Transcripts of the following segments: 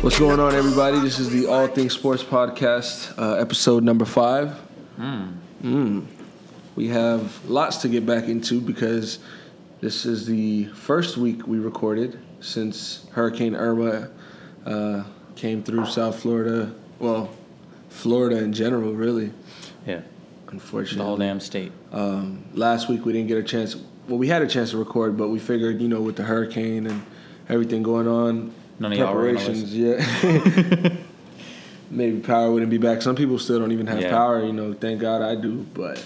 What's going on, everybody? This is the All Things Sports Podcast, uh, episode number five. Mm. We have lots to get back into because this is the first week we recorded since Hurricane Irma uh, came through South Florida. Well, Florida in general, really. Yeah, Unfortunately, the whole damn state. Um, last week we didn't get a chance. Well, we had a chance to record, but we figured, you know, with the hurricane and everything going on, None of y'all were gonna preparations, yeah. Maybe power wouldn't be back. Some people still don't even have Yeah. power. You know, thank God I do. But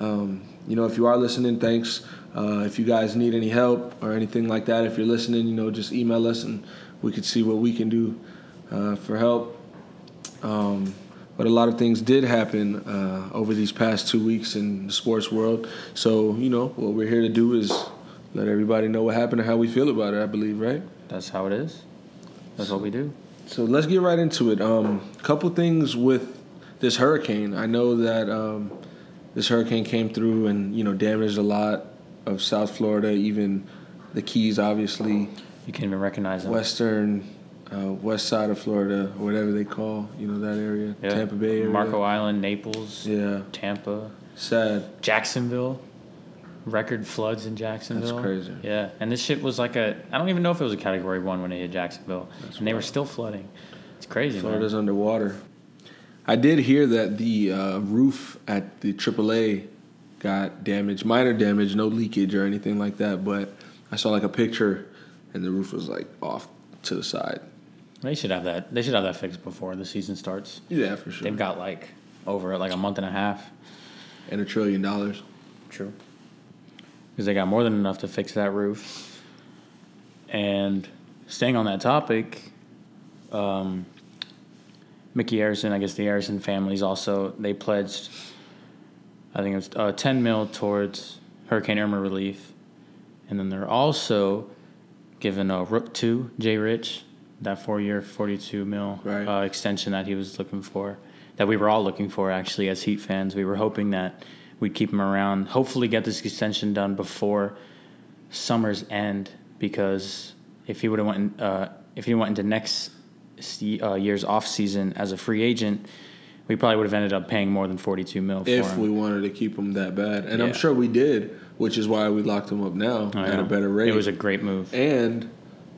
um, you know, if you are listening, thanks. Uh, if you guys need any help or anything like that, if you're listening, you know, just email us and we could see what we can do uh, for help. Um, but a lot of things did happen uh, over these past two weeks in the sports world. So, you know, what we're here to do is let everybody know what happened and how we feel about it, I believe, right? That's how it is. That's what we do. So let's get right into it. A um, couple things with this hurricane. I know that um, this hurricane came through and, you know, damaged a lot of South Florida, even the Keys, obviously, You can't even recognize them. western, uh, west side of Florida, or whatever they call, you know, that area, Yeah. Tampa Bay area. Marco Island, Naples, Yeah, Tampa, sad. Jacksonville. Record floods in Jacksonville. That's crazy. Yeah, and this shit was like a. I don't even know if it was a Category One when it hit Jacksonville, and they were still flooding. It's crazy, Florida's man. underwater. I did hear that the uh, roof at the AAA got damaged, minor damage, no leakage or anything like that. But I saw like a picture, and the roof was like off to the side. They should have that. They should have that fixed before the season starts. Yeah, for sure. They've got like over like a month and a half. and a trillion dollars. True. Because they got more than enough to fix that roof. And staying on that topic, um, Micky Arison, I guess the Arison families also, they pledged, I think it was uh, 10 mil towards Hurricane Irma relief. And then they're also giving a Rook 2, Jay Rich, that four year, 42 mil Right. uh, extension that he was looking for, that we were all looking for actually as Heat fans. We were hoping that we'd keep him around, hopefully get this extension done before summer's end, because if he would have went, uh, if he went into next uh, year's off season as a free agent, we probably would have ended up paying more than 42 mil for If we wanted to keep him that bad, and I'm sure we did, which is why we locked him up now at a better rate. It was a great move. and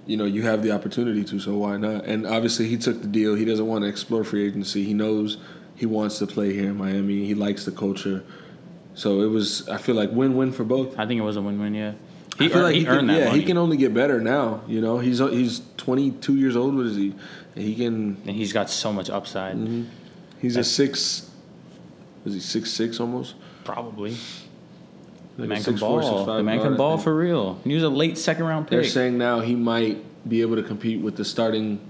you know you have the opportunity to, so why not? And obviously he took the deal. He doesn't want to explore free agency. He knows he wants to play here in Miami. He likes the culture. So it was. I feel like win-win for both. I think it was a win-win. Yeah, I he, feel earned, like he, he can, earned that yeah, money, he can only get better now. You know, he's he's 22 years old. What is he? He can. and he's got so much upside. Mm-hmm. He's a six. Was he six six almost? Probably, the man can 6'4", ball. 6'5" The man can ball for real. He was a late second round pick. They're saying now he might be able to compete with the starting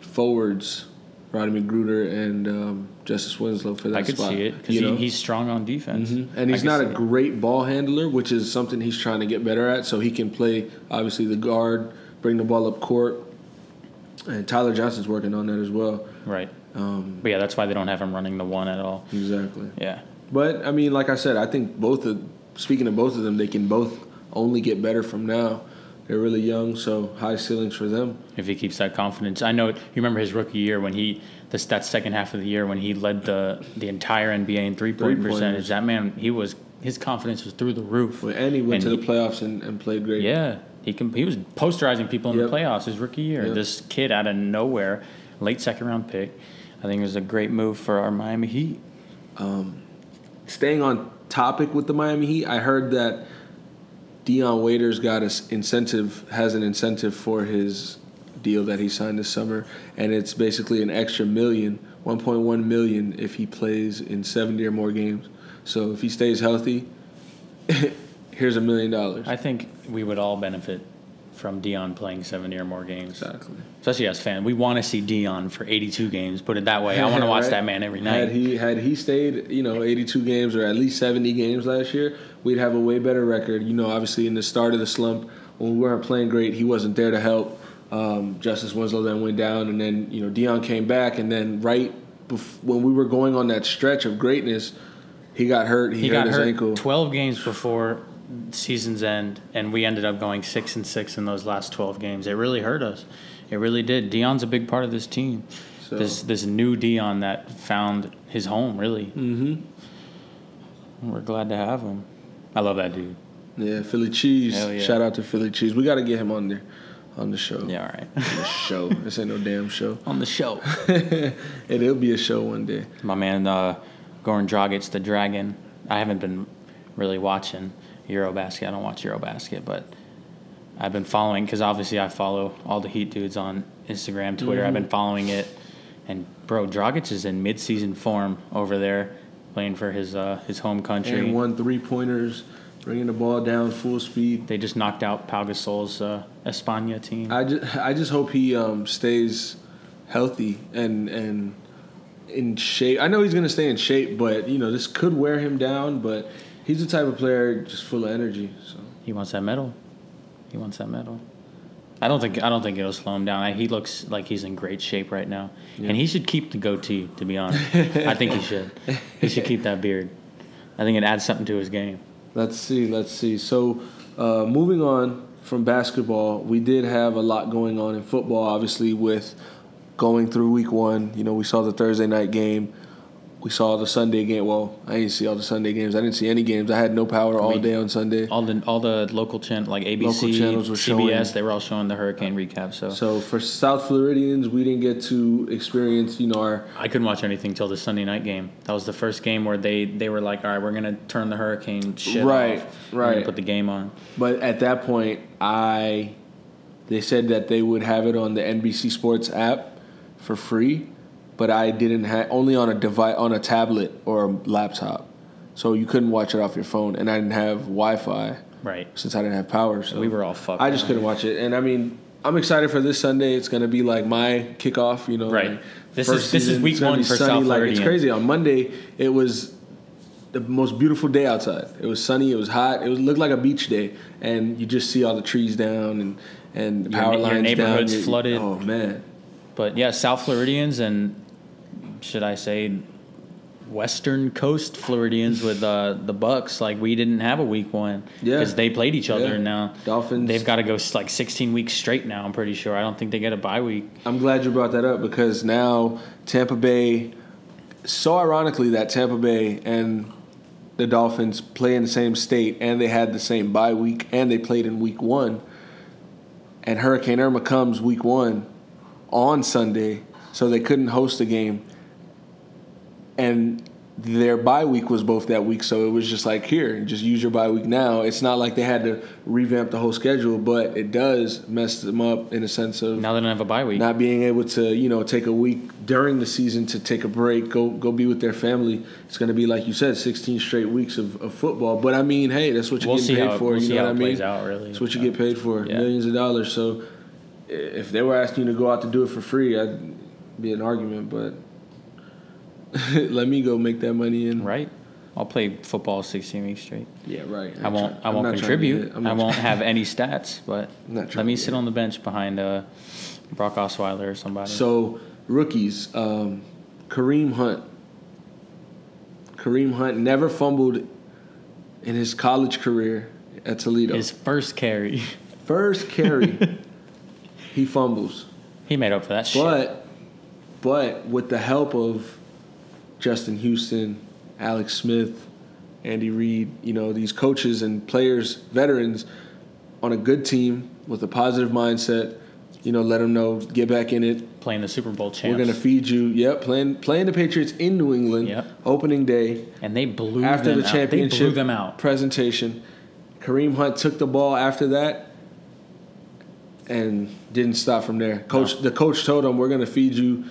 forwards, Rodney McGruder and um, Justice Winslow for that I could spot. see it because he, he's strong on defense, Mhm. and he's not a see it. great ball handler, which is something he's trying to get better at. So he can play obviously the guard, bring the ball up court, and Tyler Johnson's working on that as well. right. Um, But yeah, that's why they don't have him running the one at all. exactly. Yeah, But I mean, like I said, I think both of speaking of both of them, they can both only get better from now. They're really young, so high ceilings for them. if he keeps that confidence, I know. You remember his rookie year when he this that second half of the year when he led the the entire NBA in three point percentage. That man, he was his confidence was through the roof. Well, And he went And to he- the playoffs and, and played great. Yeah, he can. He was posterizing people in Yep. the playoffs his rookie year. Yep. This kid out of nowhere, late second round pick. I think it was a great move for our Miami Heat. Um, staying on topic with the Miami Heat, I heard that Dion Waiters got an incentive, has an incentive for his deal that he signed this summer, and it's basically an extra million, 1.1 million, if he plays in 70 or more games. So if he stays healthy, here's a million dollars. I think we would all benefit from Dion playing 70 or more games. Exactly. Especially as fan, We want to see Dion for 82 games, put it that way. I want to watch Right? that man every Had night. he had he stayed, you know, 82 games or at least 70 games last year, we'd have a way better record. You know, obviously in the start of the slump, when we weren't playing great, he wasn't there to help. Um, Justice Winslow then went down, and then you know Dion came back, and then right bef- when we were going on that stretch of greatness, he got hurt. He, he hurt got his hurt ankle. 12 games before season's end, and we ended up going six and six in those last twelve games. It really hurt us. It really did. Dion's a big part of this team. So- This this new Dion that found his home. Really, Mm-hmm. we're glad to have him. I love that dude. Yeah, Philly cheese. Yeah. Shout out to Philly cheese. We got to get him on there, on the show. Yeah, all right. The show. this ain't no damn show. On the show, It'll be a show one day. my man uh, Goran Dragic, the Dragon. I haven't been really watching Eurobasket. I don't watch Eurobasket, but I've been following because obviously I follow all the Heat dudes on Instagram, Twitter. I've been following it, and bro, Dragic is in mid-season form over there, playing for his uh, his home country. And one three pointers, bringing the ball down full speed. They just knocked out Pau Gasol's uh, España team. I just, I just hope he um, stays healthy and and in shape. I know he's gonna stay in shape, but you know this could wear him down. But he's the type of player just full of energy. So He wants that medal. He wants that medal. I don't think I don't think it'll slow him down. I, he looks like he's in great shape right now, and he should keep the goatee. To be honest, I think he should. He should keep that beard. I think it adds something to his game. let's see, let's see. So uh, moving on from basketball, we did have a lot going on in football. Obviously, with going through week one, you know, we saw the Thursday night game. We saw the Sunday game. Well, I didn't see all the Sunday games. I didn't see any games. I had no power all day on Sunday. All the all the local channel like ABC, Local channels were CBS, showing- they were all showing the hurricane recap. So, So for South Floridians, we didn't get to experience, you know, our I couldn't watch anything till the Sunday night game. That was the first game where they they were like, all right, we're gonna turn the hurricane shit Right, off. We're right. Put the game on. But at that point, I they said that they would have it on the NBC Sports app for free, but I didn't have only on a device on a tablet or a laptop, so you couldn't watch it off your phone, and I didn't have Wi-Fi Right. since I didn't have power. So We were all fucked. I just couldn't watch it, and I mean. I'm excited for this Sunday. It's gonna be like my kickoff, you know. Right. like, This is- this is week It's one for sunny. South Like it's crazy. On Monday, it was the most beautiful day outside. It was sunny. It was hot. It was, looked like a beach day, and you just see all the trees down and and the Your power your lines neighborhood's down. Flooded. Oh man, But yeah, South Floridians and should I say Western Coast Floridians with uh, the Bucs, like we didn't have a week one Yeah. because they played each other Yeah. now. Dolphins. They've got to go like 16 weeks straight now. I'm pretty sure. I don't think they get a bye week. I'm glad you brought that up because now Tampa Bay. So ironically, that Tampa Bay and the Dolphins play in the same state, and they had the same bye week, and they played in week one. And Hurricane Irma comes week one on Sunday, so they couldn't host a game. And their bye week was both that week, so it was just like here, just use your bye week now. It's not like they had to revamp the whole schedule, but it does mess them up in a sense of Now they don't have a bye week. not being able to you know take a week during the season to take a break go go be with their family it's going to be like you said 16 straight weeks of, of football but i mean hey that's what you're We'll getting paid how for we'll you know what i mean out, really. that's what you get paid for Yeah. millions of dollars so if they were asking you to go out to do it for free i'd be an argument but let me go make that money and right? I'll play football 16 weeks straight. yeah right I won't. I won't not trying to contribute. I'm I won't have any stats. But let me sit on the bench behind uh, Brock Osweiler or somebody. So rookies, um, Kareem Hunt. Kareem Hunt never fumbled in his college career at Toledo. his first carry, First carry, he fumbles. he made up for that shit. But, but with the help of Justin Houston, Alex Smith, Andy Reid, you know these coaches and players, veterans, on a good team with a positive mindset, you know, let them know get back in it, Playing the Super Bowl champs. we're gonna feed you. Yep, playing playing the Patriots in New England. Yep. Opening day and they blew after them the out. They championship blew them out. presentation. Kareem Hunt took the ball after that and didn't stop from there. Coach, the coach told him, "We're gonna feed you.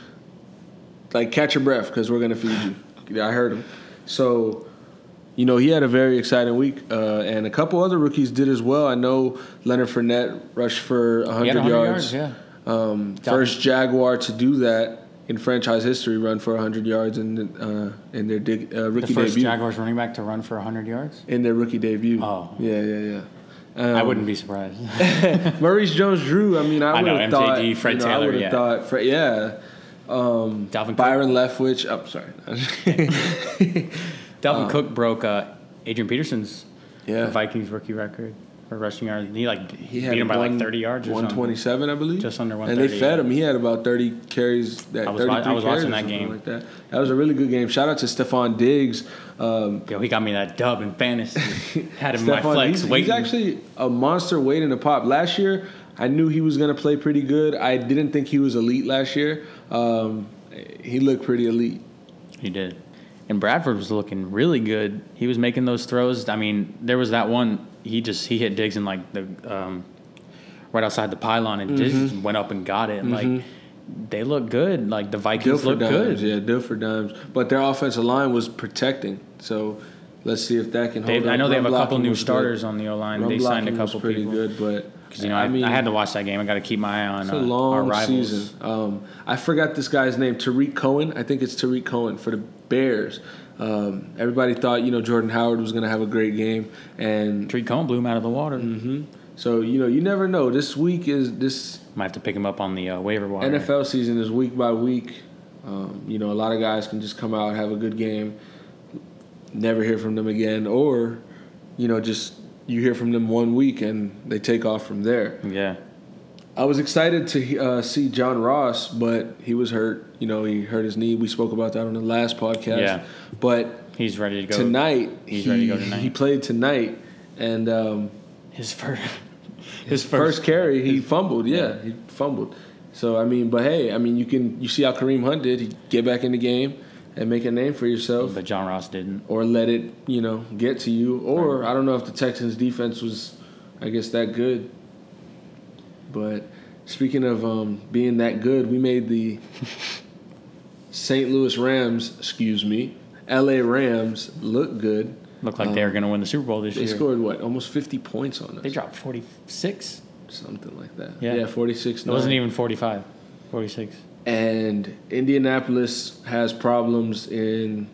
Like catch your breath because we're gonna feed you." Yeah, I heard him. So. You know, he had a very exciting week, uh, and a couple other rookies did as well. I know Leonard Fournette rushed for 100, He had 100 yards. yards, Um, first Jaguar to do that in franchise history, run for 100 yards in uh, in their dig, uh, The first debut. Jaguars running back to run for 100 yards. In their rookie debut. Oh. yeah, yeah, yeah. Um, I wouldn't be surprised. Maurice Jones-Drew. I mean, I I would know, have MJD, thought. Fred you know, I Taylor, would have yeah. thought. Fred, yeah. Dalvin Cook, Byron Leftwich. I'm sorry. Dalvin uh, Cook broke uh, Adrian Peterson's Yeah. Vikings rookie record for rushing yards. He like He beat him by like 30 yards or One something. twenty-seven, I believe. Just under one. And they fed him. He had about thirty carries. That I was 33 I was watching that game. Like that. That was a really good game. Shout out to Stefon Diggs. Um, Yo, he got me that dub in fantasy. Had him in my flex he's, waiting. he's actually a monster waiting to pop. Last year, I knew he was going to play pretty good. I didn't think he was elite last year. Um, he looked pretty elite. He did. And Bradford was looking really good. He was making those throws. I mean, there was that one. He just he hit Diggs in like the um, right outside the pylon, and Mm-hmm. just went up and got it. And like they look good. Like the Vikings look good. yeah, deal for dimes. But their offensive line was protecting. So let's see if that can hold They, up. I know they have a couple new was good. starters on the O line. They signed a couple pretty people. good, but Because you know, I, mean, I had to watch that game. I got to keep my eye on It's uh, a our long rivals. season. Um, I forgot this guy's name, Tarik Cohen. I think it's Tarik Cohen for the Bears. Um, everybody thought you know Jordan Howard was going to have a great game, and Tree Cohen blew him out of the water. Mm-hmm. so you know you never know. This week is this Might have to pick him up on the uh, waiver wire. NFL season is week by week. Um, you know a lot of guys can just come out have a good game, never hear from them again, or you know just you hear from them one week and they take off from there. Yeah. I was excited to uh, see John Ross, but he was hurt. You know, he hurt his knee. We spoke about that on the last podcast. Yeah. But He's ready to go. tonight, He's he, ready to go tonight. he played tonight, and um, His first. His first, first. carry he fumbled. Yeah, he fumbled. So I mean, but hey, I mean, you can you see how Kareem Hunt did. He get back in the game and make a name for yourself, But John Ross didn't. or let it you know get to you. Or I don't know if the Texans defense was, I guess that good. But speaking of um, being that good, we made the St. Louis Rams, excuse me, L.A. Rams look good. Looked like they were going to win the Super Bowl this They year. They scored what, almost fifty points on us, They dropped 46. something like that. Yeah. Yeah, forty six. It wasn't even 45. 46. And Indianapolis has problems in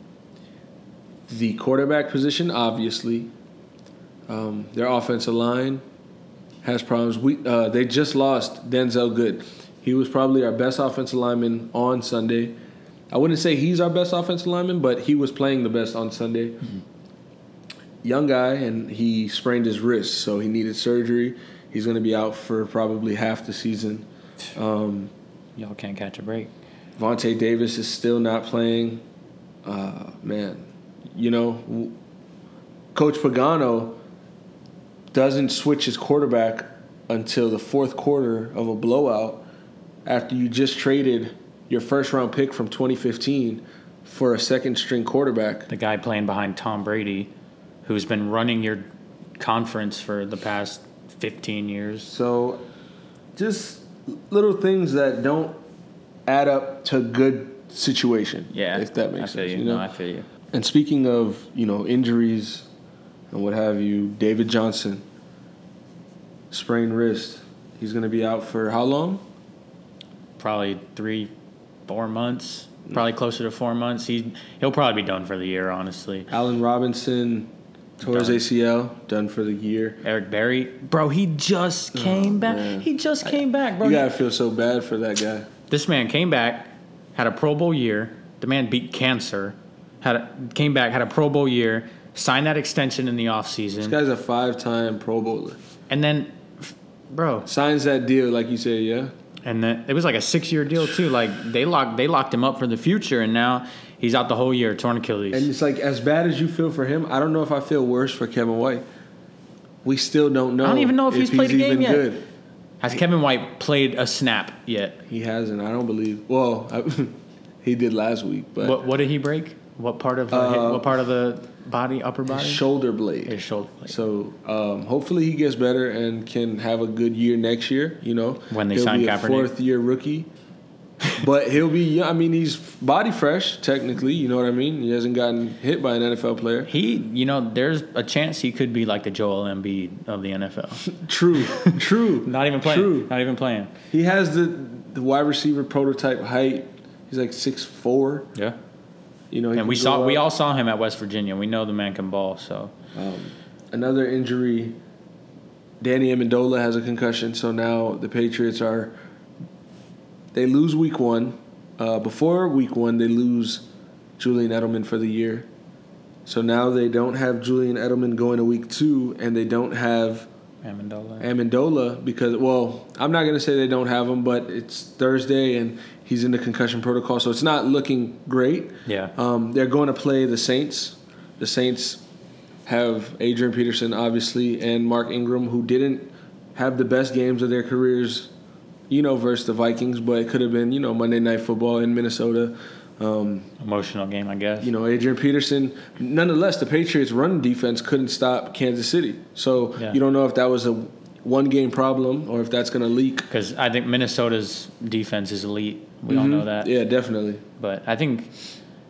the quarterback position, obviously. Um, their offensive line has problems. We uh, they just lost Denzelle Good. He was probably our best offensive lineman on Sunday. I wouldn't say he's our best offensive lineman, but he was playing the best on Sunday. Young guy, and he sprained his wrist, so he needed surgery. He's going to be out for probably half the season. Um, Y'all can't catch a break. Vontae Davis is still not playing. Uh, man, you know, w- Coach Pagano doesn't switch his quarterback until the fourth quarter of a blowout after you just traded your first round pick from 2015 for a second string quarterback. The guy playing behind Tom Brady, who's been running your conference for the past 15 years. So, just little things that don't add up to good situation. Yeah. if that makes sense. you. You know? No, I feel you. And speaking of, you know, injuries and what have you, David Johnson, sprained wrist. He's going to be out for how long? Probably three, four months. Probably closer to four months. He he'll probably be done for the year. Honestly, Allen Robinson tore his ACL, done for the year. Eric Berry, bro, he just oh, came back. Oh, man. He just came back, bro. You got to feel so bad for that guy. this man came back, had a Pro Bowl year. The man beat cancer. Had a, came back, had a Pro Bowl year. Signed that extension in the offseason. This guy's a five time Pro Bowler. and then, bro, Signs that deal, like you said, yeah? and then it was like a six year deal too. Like they locked they locked him up for the future, and now he's out the whole year, torn Achilles. And it's like, as bad as you feel for him, I don't know if I feel worse for Kevin White. We still don't know. I don't even know if he's played a game even yet. good. Has Kevin White played a snap yet? He hasn't. I don't believe. Well, I, he did last week, but What what did he break? What part of uh, Uh, what part of the body, upper body? shoulder blade. His shoulder. blade. So um, hopefully he gets better and can have a good year next year. You know, When they he'll sign be a Kaepernick. fourth year rookie, but he'll be. I mean, he's body fresh technically. You know what I mean? He hasn't gotten hit by an NFL player. He, you know, there's a chance he could be like the Joel Embiid of the NFL. True, true. Not even playing. True. Not even playing. He has the the wide receiver prototype height. He's like six four. Yeah. You know, And we saw go we all saw him at West Virginia. We know the man can ball. So Um, another injury. Danny Amendola has a concussion, so now the Patriots are. They lose week one. Uh, before week one, they lose Julian Edelman for the year. So now they don't have Julian Edelman going to week two, and they don't have Amendola. Amendola because, well, I'm not going to say they don't have him, but it's Thursday and he's in the concussion protocol, so it's not looking great. yeah. Um, they're going to play the Saints. The Saints have Adrian Peterson, obviously, and Mark Ingram, who didn't have the best games of their careers, you know, versus the Vikings, but it could have been, you know, Monday Night Football in Minnesota. Um, Emotional game, I guess. you know, Adrian Peterson. Nonetheless, the Patriots' run defense couldn't stop Kansas City. So Yeah. you don't know if that was a one game problem or if that's going to leak. Because I think Minnesota's defense is elite. We all know that. Mm-hmm. Yeah, definitely. But I think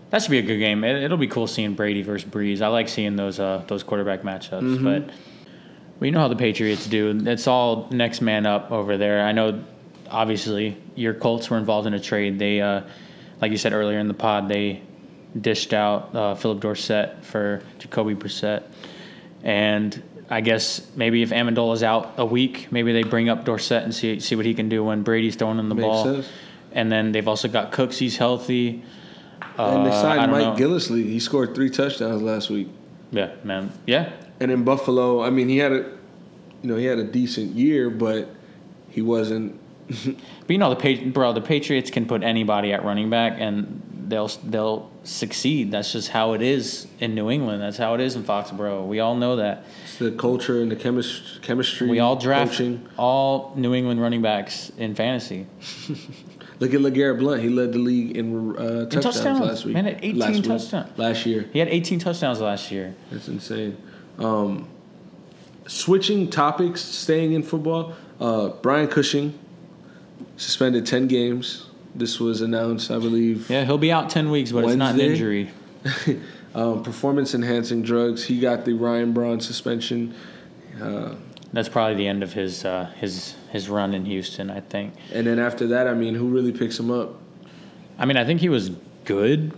that should be a good game. It, it'll be cool seeing Brady versus Brees. I like seeing those uh, those quarterback matchups. Mm-hmm. But we know how the Patriots do. It's all next man up over there. I know, obviously, your Colts were involved in a trade. They, uh, like you said earlier in the pod, they dished out uh, Phillip Dorsett for Jacoby Brissett. And I guess maybe if Amendola's out a week, maybe they bring up Dorsett and see see what he can do when Brady's throwing him the Makes ball. sense. And then they've also got Cooks. He's healthy. and they Uh, signed Mike know. Gillislee. He scored three touchdowns last week. Yeah, man. Yeah, And in Buffalo, I mean, he had a, you know, he had a decent year, but he wasn't. But you know the Pa- bro, the Patriots can put anybody at running back and they'll they'll succeed. That's just how it is in New England. That's how it is in Foxborough. We all know that. It's the culture and the chemist, chemistry. We all draft coaching. all New England running backs in fantasy. Look at LeGarrette Blount. He led the league in uh, touchdowns, touchdowns. last week. Man, at 18 last week- touchdowns. last year. He had 18 touchdowns last year. That's insane. Um, switching topics, staying in football. Uh, Brian Cushing suspended ten games. This was announced, I believe. Yeah, he'll be out 10 weeks, but it's not an injury. um, performance enhancing drugs. He got the Ryan Braun suspension. Uh, That's probably the end of his uh, his his run in Houston. I think. and then after that, I mean, who really picks him up? I mean, I think he was good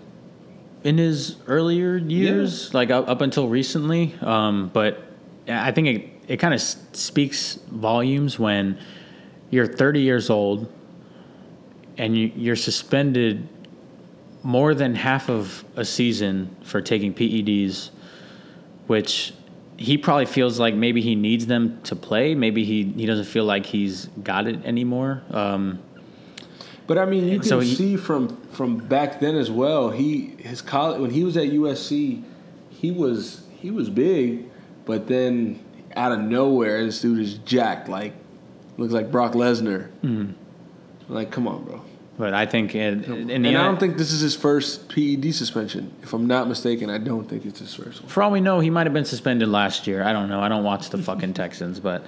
in his earlier years, like up, up until recently. Um, but I think it, it kind of speaks volumes when you're 30 years old and you, you're suspended more than half of a season for taking PEDs, which he probably feels like maybe he needs them to play. Maybe he, he doesn't feel like he's got it anymore. Um, But I mean, you can So he- see from from back then as well. He his college when he was at USC, he was he was big, but then out of nowhere, this dude is jacked like looks like Brock Lesnar. Mm-hmm. Like, come on, bro. but I think in, in the and I don't think this is his first PED suspension. If I'm not mistaken, I don't think it's his first one. For all we know, he might have been suspended last year. I don't know. I don't watch the fucking Texans, but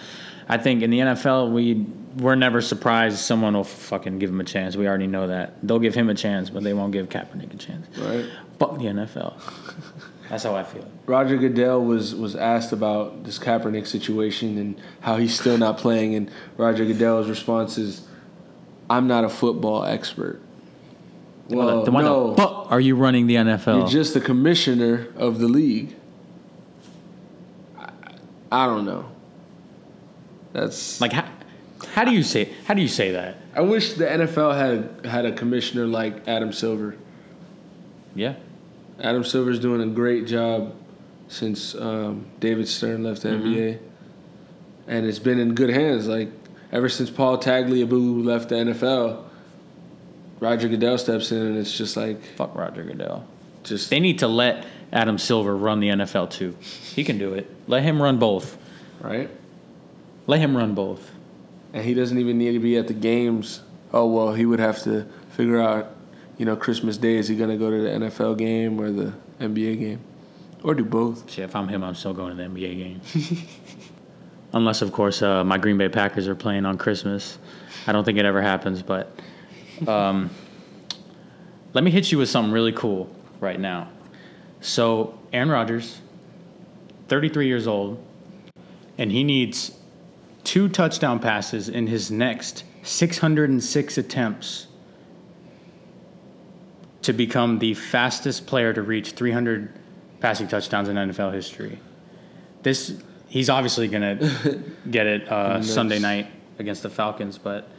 I think in the NFL, we we're never surprised someone will fucking give him a chance. We already know that they'll give him a chance, but they won't give Kaepernick a chance. Right. Fuck the NFL. That's how I feel. Roger Goodell was was asked about this Kaepernick situation and how he's still not playing, and Roger Goodell's response is, "I'm not a football expert." Well, then why no, the fuck are you running the NFL? you're just the commissioner of the league. I, I don't know. That's like how, how do you say how do you say that? I wish the NFL had had a commissioner like Adam Silver. Yeah. Adam Silver's doing a great job since um, David Stern left the NBA, and it's been in good hands. Like ever since Paul Tagliabue left the NFL, Roger Goodell steps in, and it's just like Fuck Roger Goodell. just They need to let Adam Silver run the NFL too. He can do it. Let him run both. right. Let him run both. And he doesn't even need to be at the games. Oh well, he would have to figure out, you know, Christmas Day is he gonna go to the NFL game or the NBA game, or do both? Shit, if I'm him, I'm still going to the NBA game. Unless, of course, uh, my Green Bay Packers are playing on Christmas. I don't think it ever happens, but um, let me hit you with something really cool right now. So, Aaron Rodgers, 33 years old, and he needs two touchdown passes in his next 606 attempts to become the fastest player to reach 300 passing touchdowns in NFL history. This he's obviously gonna get it uh, Sunday night against the Falcons, but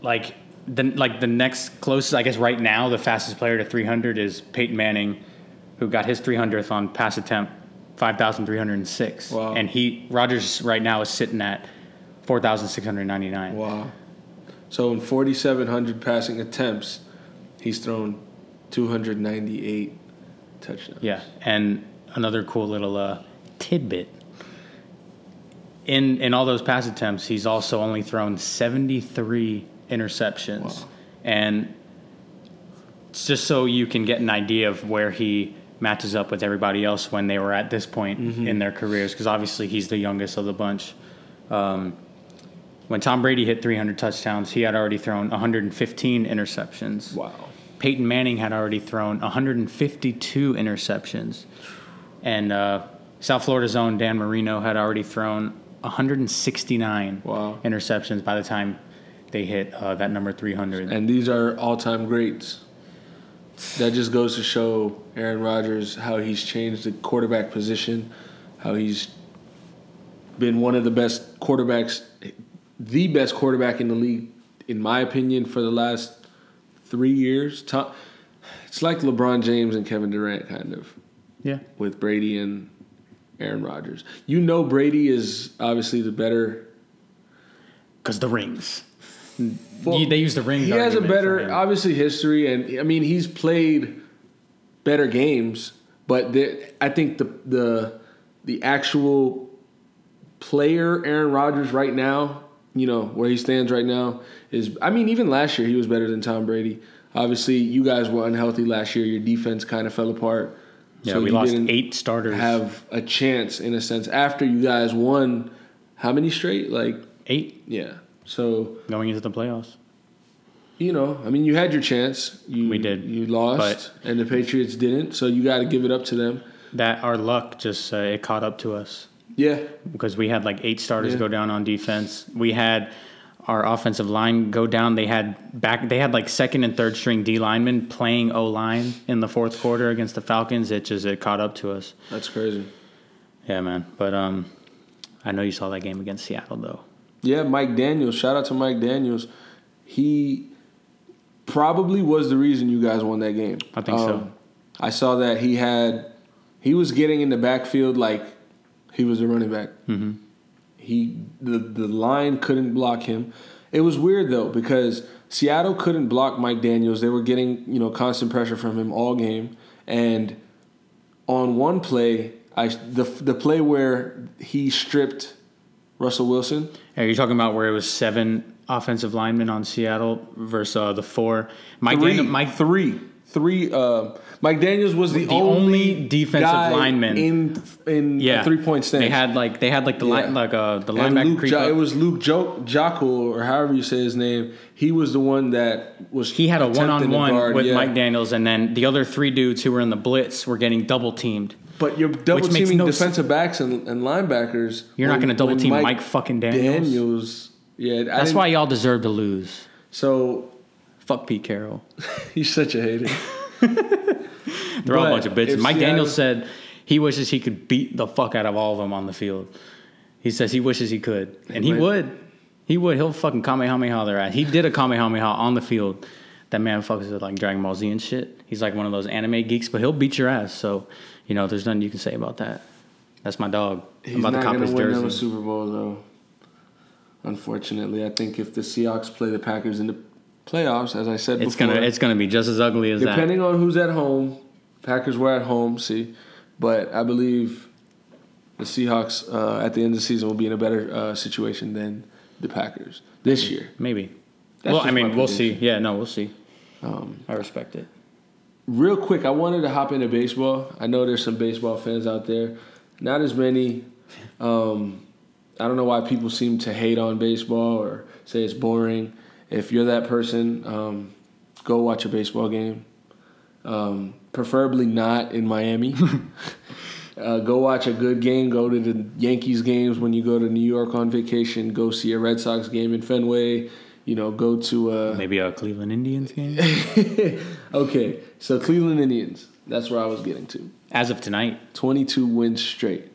like the like the next closest, I guess right now, the fastest player to 300 is Peyton Manning who got his 300th on pass attempt 5,306. Wow. And he Rodgers right now is sitting at 4,699. Wow. So in 4,700 passing attempts, he's thrown 298 touchdowns. Yeah, and another cool little uh, tidbit. In in all those pass attempts, he's also only thrown 73 interceptions. Wow. And it's just so you can get an idea of where he matches up with everybody else when they were at this point Mm-hmm. in their careers, because obviously he's the youngest of the bunch. Um, when Tom Brady hit 300 touchdowns, he had already thrown 115 interceptions. Wow. Peyton Manning had already thrown 152 interceptions. And uh, South Florida's own Dan Marino had already thrown 169 Wow. interceptions by the time they hit uh, that number 300. And these are all-time greats. That just goes to show Aaron Rodgers how he's changed the quarterback position, how he's been one of the best quarterbacks, the best quarterback in the league, in my opinion, for the last three years. Tom, it's like LeBron James and Kevin Durant, kind of, yeah. with Brady and Aaron Rodgers. You know, Brady is obviously the better Because the rings. Well, You- they use the rings. He has a better, obviously, history, and I mean, he's played better games. But the, I think the the the actual player, Aaron Rodgers, right now, you know where he stands right now is. I mean, even last year he was better than Tom Brady. Obviously, you guys were unhealthy last year. Your defense kind of fell apart. Yeah, we you lost didn't eight starters. Have a chance in a sense after you guys won. How many straight? Like eight yeah. So going into the playoffs. you know, I mean, you had your chance. You, We did, You lost, and the Patriots didn't. So you got to give it up to them. That our luck just uh, it caught up to us. Yeah, because we had like eight starters Yeah. go down on defense. We had our offensive line go down. They had back. They had like second and third string D linemen playing O line in the fourth quarter against the Falcons. It just it caught up to us. that's crazy. Yeah, man. But um, I know you saw that game against Seattle though. Yeah, Mike Daniels. Shout out to Mike Daniels. He probably was the reason you guys won that game. Um, I think so. I saw that he had he was getting in the backfield like he was a running back. Mm-hmm. He the the line couldn't block him. It was weird though because Seattle couldn't block Mike Daniels. They were getting you know constant pressure from him all game, and on one play, I the the play where he stripped Russell Wilson. Are you talking about where it was seven offensive linemen on Seattle versus uh, the four? Mike three, Daniel, Mike three, three. Uh, Mike Daniels was the, The only defensive guy lineman. in in yeah, three point stand. They had like they had like the line Yeah. like uh the And linebacker jo- it was Luke jo- Joeckel or however you say his name. He was the one that was. He had a one on one with yeah. Mike Daniels, and then the other three dudes who were in the blitz were getting double teamed. But you're double teaming no defensive backs and, and linebackers. You're not going to double team Mike, fucking Daniels. Daniels. Yeah, I That's why y'all deserve to lose. So Fuck Pete Carroll. he's such a hater. They're all a bunch of bitches. Mike Seattle- Daniels said he wishes he could beat the fuck out of all of them on the field. He says he wishes he could, and he would. He would. He'll fucking kamehameha their ass. He did a kamehameha on the field. That man fucks with like Dragon Ball Z and shit. He's like one of those anime geeks, but he'll beat your ass. So, you know, there's nothing you can say about that. That's my dog. He's I'm about not to cop going his to win a jersey. Super Bowl though. Unfortunately, I think if the Seahawks play the Packers in the playoffs, as I said It's before, gonna it's gonna be just as ugly as that. depending on who's at home. Packers were at home, see, but I believe the Seahawks uh, at the end of the season will be in a better uh, situation than the Packers this year. Maybe. That's well, I mean, we'll see. Yeah, no, we'll see. Um, I respect it. Real quick, I wanted to hop into baseball. I know there's some baseball fans out there. Not as many. Um, I don't know why people seem to hate on baseball or say it's boring. If you're that person, um, go watch a baseball game. Um, preferably not in Miami. uh, go watch a good game. Go to the Yankees games when you go to New York on vacation. Go see a Red Sox game in Fenway. You know, go to a Maybe a Cleveland Indians game okay, so Cleveland Indians. That's where I was getting to. as of tonight. 22 wins straight.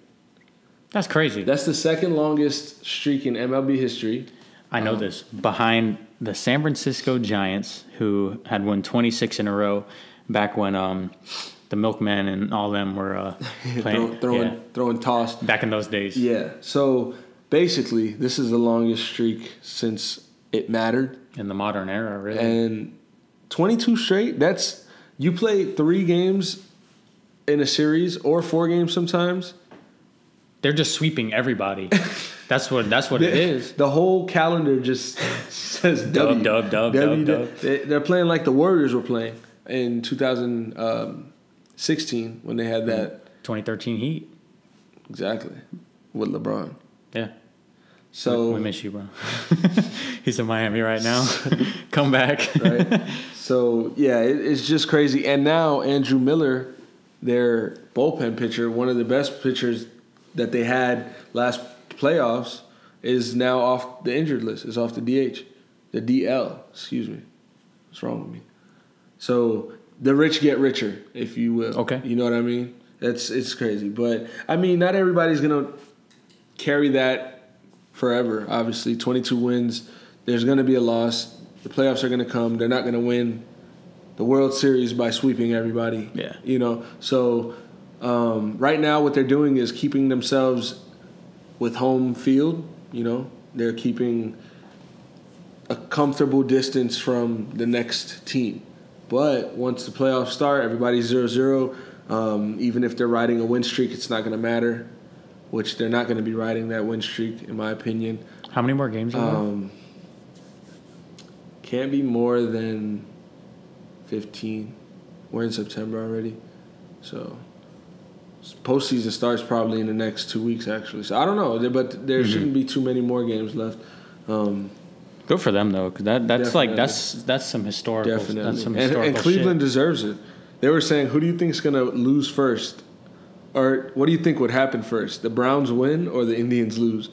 That's crazy. That's the second longest streak in MLB history. I know this. Behind the San Francisco Giants, who had won 26 in a row back when um, the milkman and all them were uh, playing. throwing yeah. throwing toss. Back in those days. Yeah. So basically, this is the longest streak since it mattered, In the modern era, really. and 22 straight. That's you play three games in a series or four games sometimes. They're just sweeping everybody. that's what that's what it is. The whole calendar just says Dub, W. dub, dub, W, dub, dub. They- They're playing like the Warriors were playing in 2016 when they had that 2013 Heat. exactly with LeBron. Yeah. So we miss you, bro. He's in Miami right now. Come back. right? so yeah, it, it's just crazy. And now Andrew Miller, their bullpen pitcher, one of the best pitchers that they had last playoffs, is now off the injured list. Is off the DH, the DL. Excuse me. What's wrong with me? So the rich get richer, if you will. Okay. You know what I mean? That's it's crazy, but I mean, not everybody's gonna carry that forever. Obviously, 22 wins. There's going to be a loss. The playoffs are going to come. They're not going to win the World Series by sweeping everybody. Yeah. You know, so um, right now what they're doing is keeping themselves with home field. You know, they're keeping a comfortable distance from the next team. But once the playoffs start, everybody's 0 0. Um, even if they're riding a win streak, it's not going to matter, which they're not going to be riding that win streak, in my opinion. How many more games are there? Um, can't be more than 15. We're in September already. So postseason starts probably in the next two weeks, actually. So I don't know, but there Mm-hmm. shouldn't be too many more games left. Um, Good for them though, 'cause that that's like that's that's some historical. definitely. That's some and, and Cleveland shit. deserves it. They were saying, who do you think is going to lose first? Or what do you think would happen first? The Browns win or the Indians lose?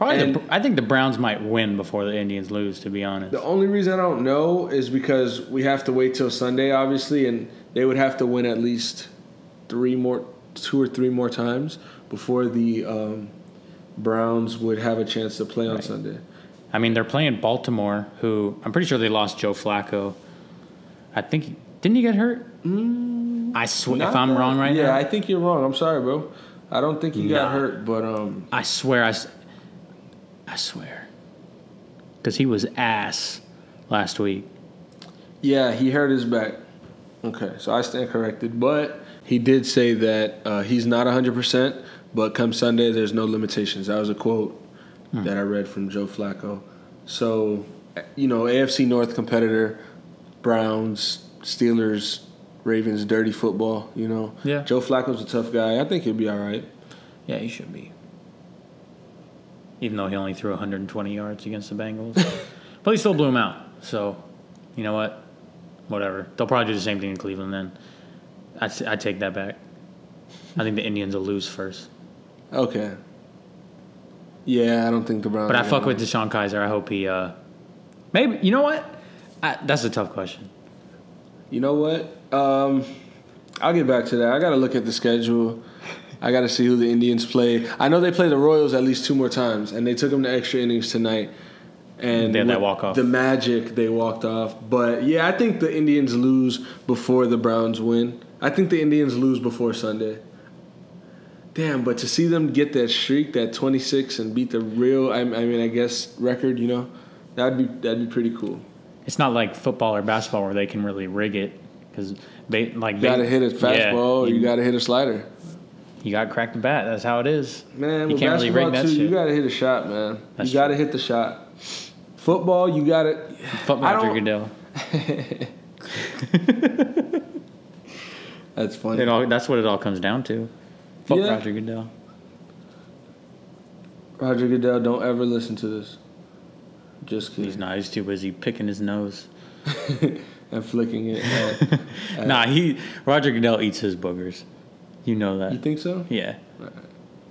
Probably, and- the, I think the Browns might win before the Indians lose. To be honest, The only reason I don't know is because we have to wait till Sunday, obviously, and they would have to win at least three more, two or three more times before the um, Browns would have a chance to play on Right. Sunday. I mean they're playing Baltimore, who I'm pretty sure they lost Joe Flacco. I think didn't he get hurt? I swear, if I'm that- wrong right yeah, now, I think you're wrong. I'm sorry, bro. I don't think he got hurt, but um, I swear, I, I swear, because he was ass last week. yeah, he hurt his back. Okay, so I stand corrected, but he did say that uh, he's not 100. percent But come Sunday, there's no limitations. That was a quote that I read from Joe Flacco. So, you know, AFC North competitor, Browns, Steelers, Ravens, dirty football. You know, Yeah. Joe Flacco's a tough guy. I think he'll be all right. Yeah, he should be. Even though he only threw 120 yards against the Bengals, but he still blew him out. So, you know what? Whatever. They'll probably do the same thing in Cleveland. Then, I I take that back. I think the Indians will lose first. Okay. Yeah, I don't think the Browns. But I fuck with DeShone Kizer. I hope he. uh Maybe you know what? I, that's a tough question. You know what? Um, I'll get back to that. I got to look at the schedule. I got to see who the Indians play. I know they play the Royals at least two more times, and they took them to extra innings tonight. And They had that walk-off. The Magic, they walked off. But yeah, I think the Indians lose before the Browns win. I think the Indians lose before Sunday. Damn, but to see them get that streak, that 26, and beat the real, I, I mean, I guess record, you know, that'd be that'd be pretty cool. It's not like football or basketball where they can really rig it because they like You gotta they, hit a yeah, fastball, you, you gotta hit a slider. You got to crack the bat. That's how it is. Man, you can't really rig that too, shit. you gotta hit a shot, man. That's you gotta hit the shot. Football, you gotta. Fuck I Roger Goodell. That's funny. It all, that's what it all comes down to. Fuck Yeah. Roger Goodell. Roger Goodell, don't ever listen to this. Just He's kidding. not. He's too busy picking his nose. and flicking it. at- nah, he Roger Goodell eats his boogers. You know that. you think so? yeah.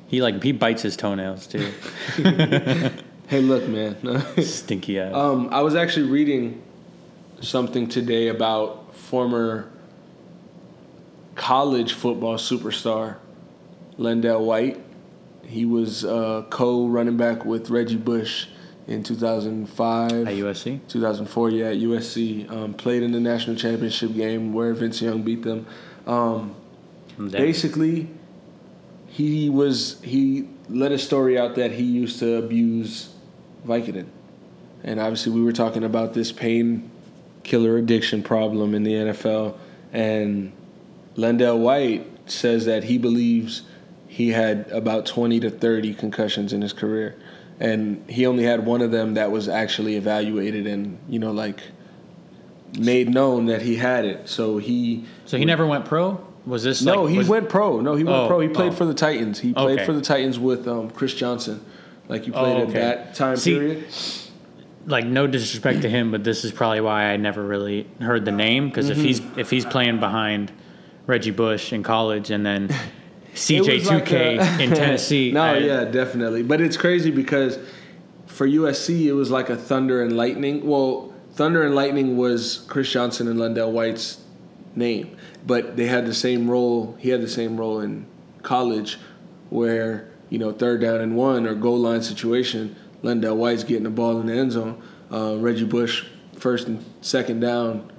He like he bites his toenails too. Hey, look, man. Stinky ass. um, I was actually reading something today about former college football superstar LenDale White. He was uh, co running back with Reggie Bush in 2005. At USC. 2004, yeah, at USC. Um, played in the national championship game where Vince Young beat them. Um, basically, he was he let a story out that he used to abuse Vicodin, and obviously we were talking about this pain killer addiction problem in the NFL, and LenDale White says that he believes he had about 20 to 30 concussions in his career. And he only had one of them that was actually evaluated and you know like made known that he had it. So he So he never went pro. Was this no like, he was- went pro. No he went Oh, pro. He played oh. for the titans. He played Okay. for the titans with um, chris johnson. Like you played Oh, at that time See, period. like no disrespect to him, but this is probably why I never really heard the name because Mm-hmm. if he's if he's playing behind Reggie Bush in college and then CJ was two like K a- in Tennessee, no I- yeah definitely. But it's crazy because for usc it was like a thunder and lightning. Well thunder and lightning was chris johnson and LenDale White's name but they had the same role he had the same role in college where you know third down and one or goal line situation LenDale White's getting the ball in the end zone uh, reggie bush first and second down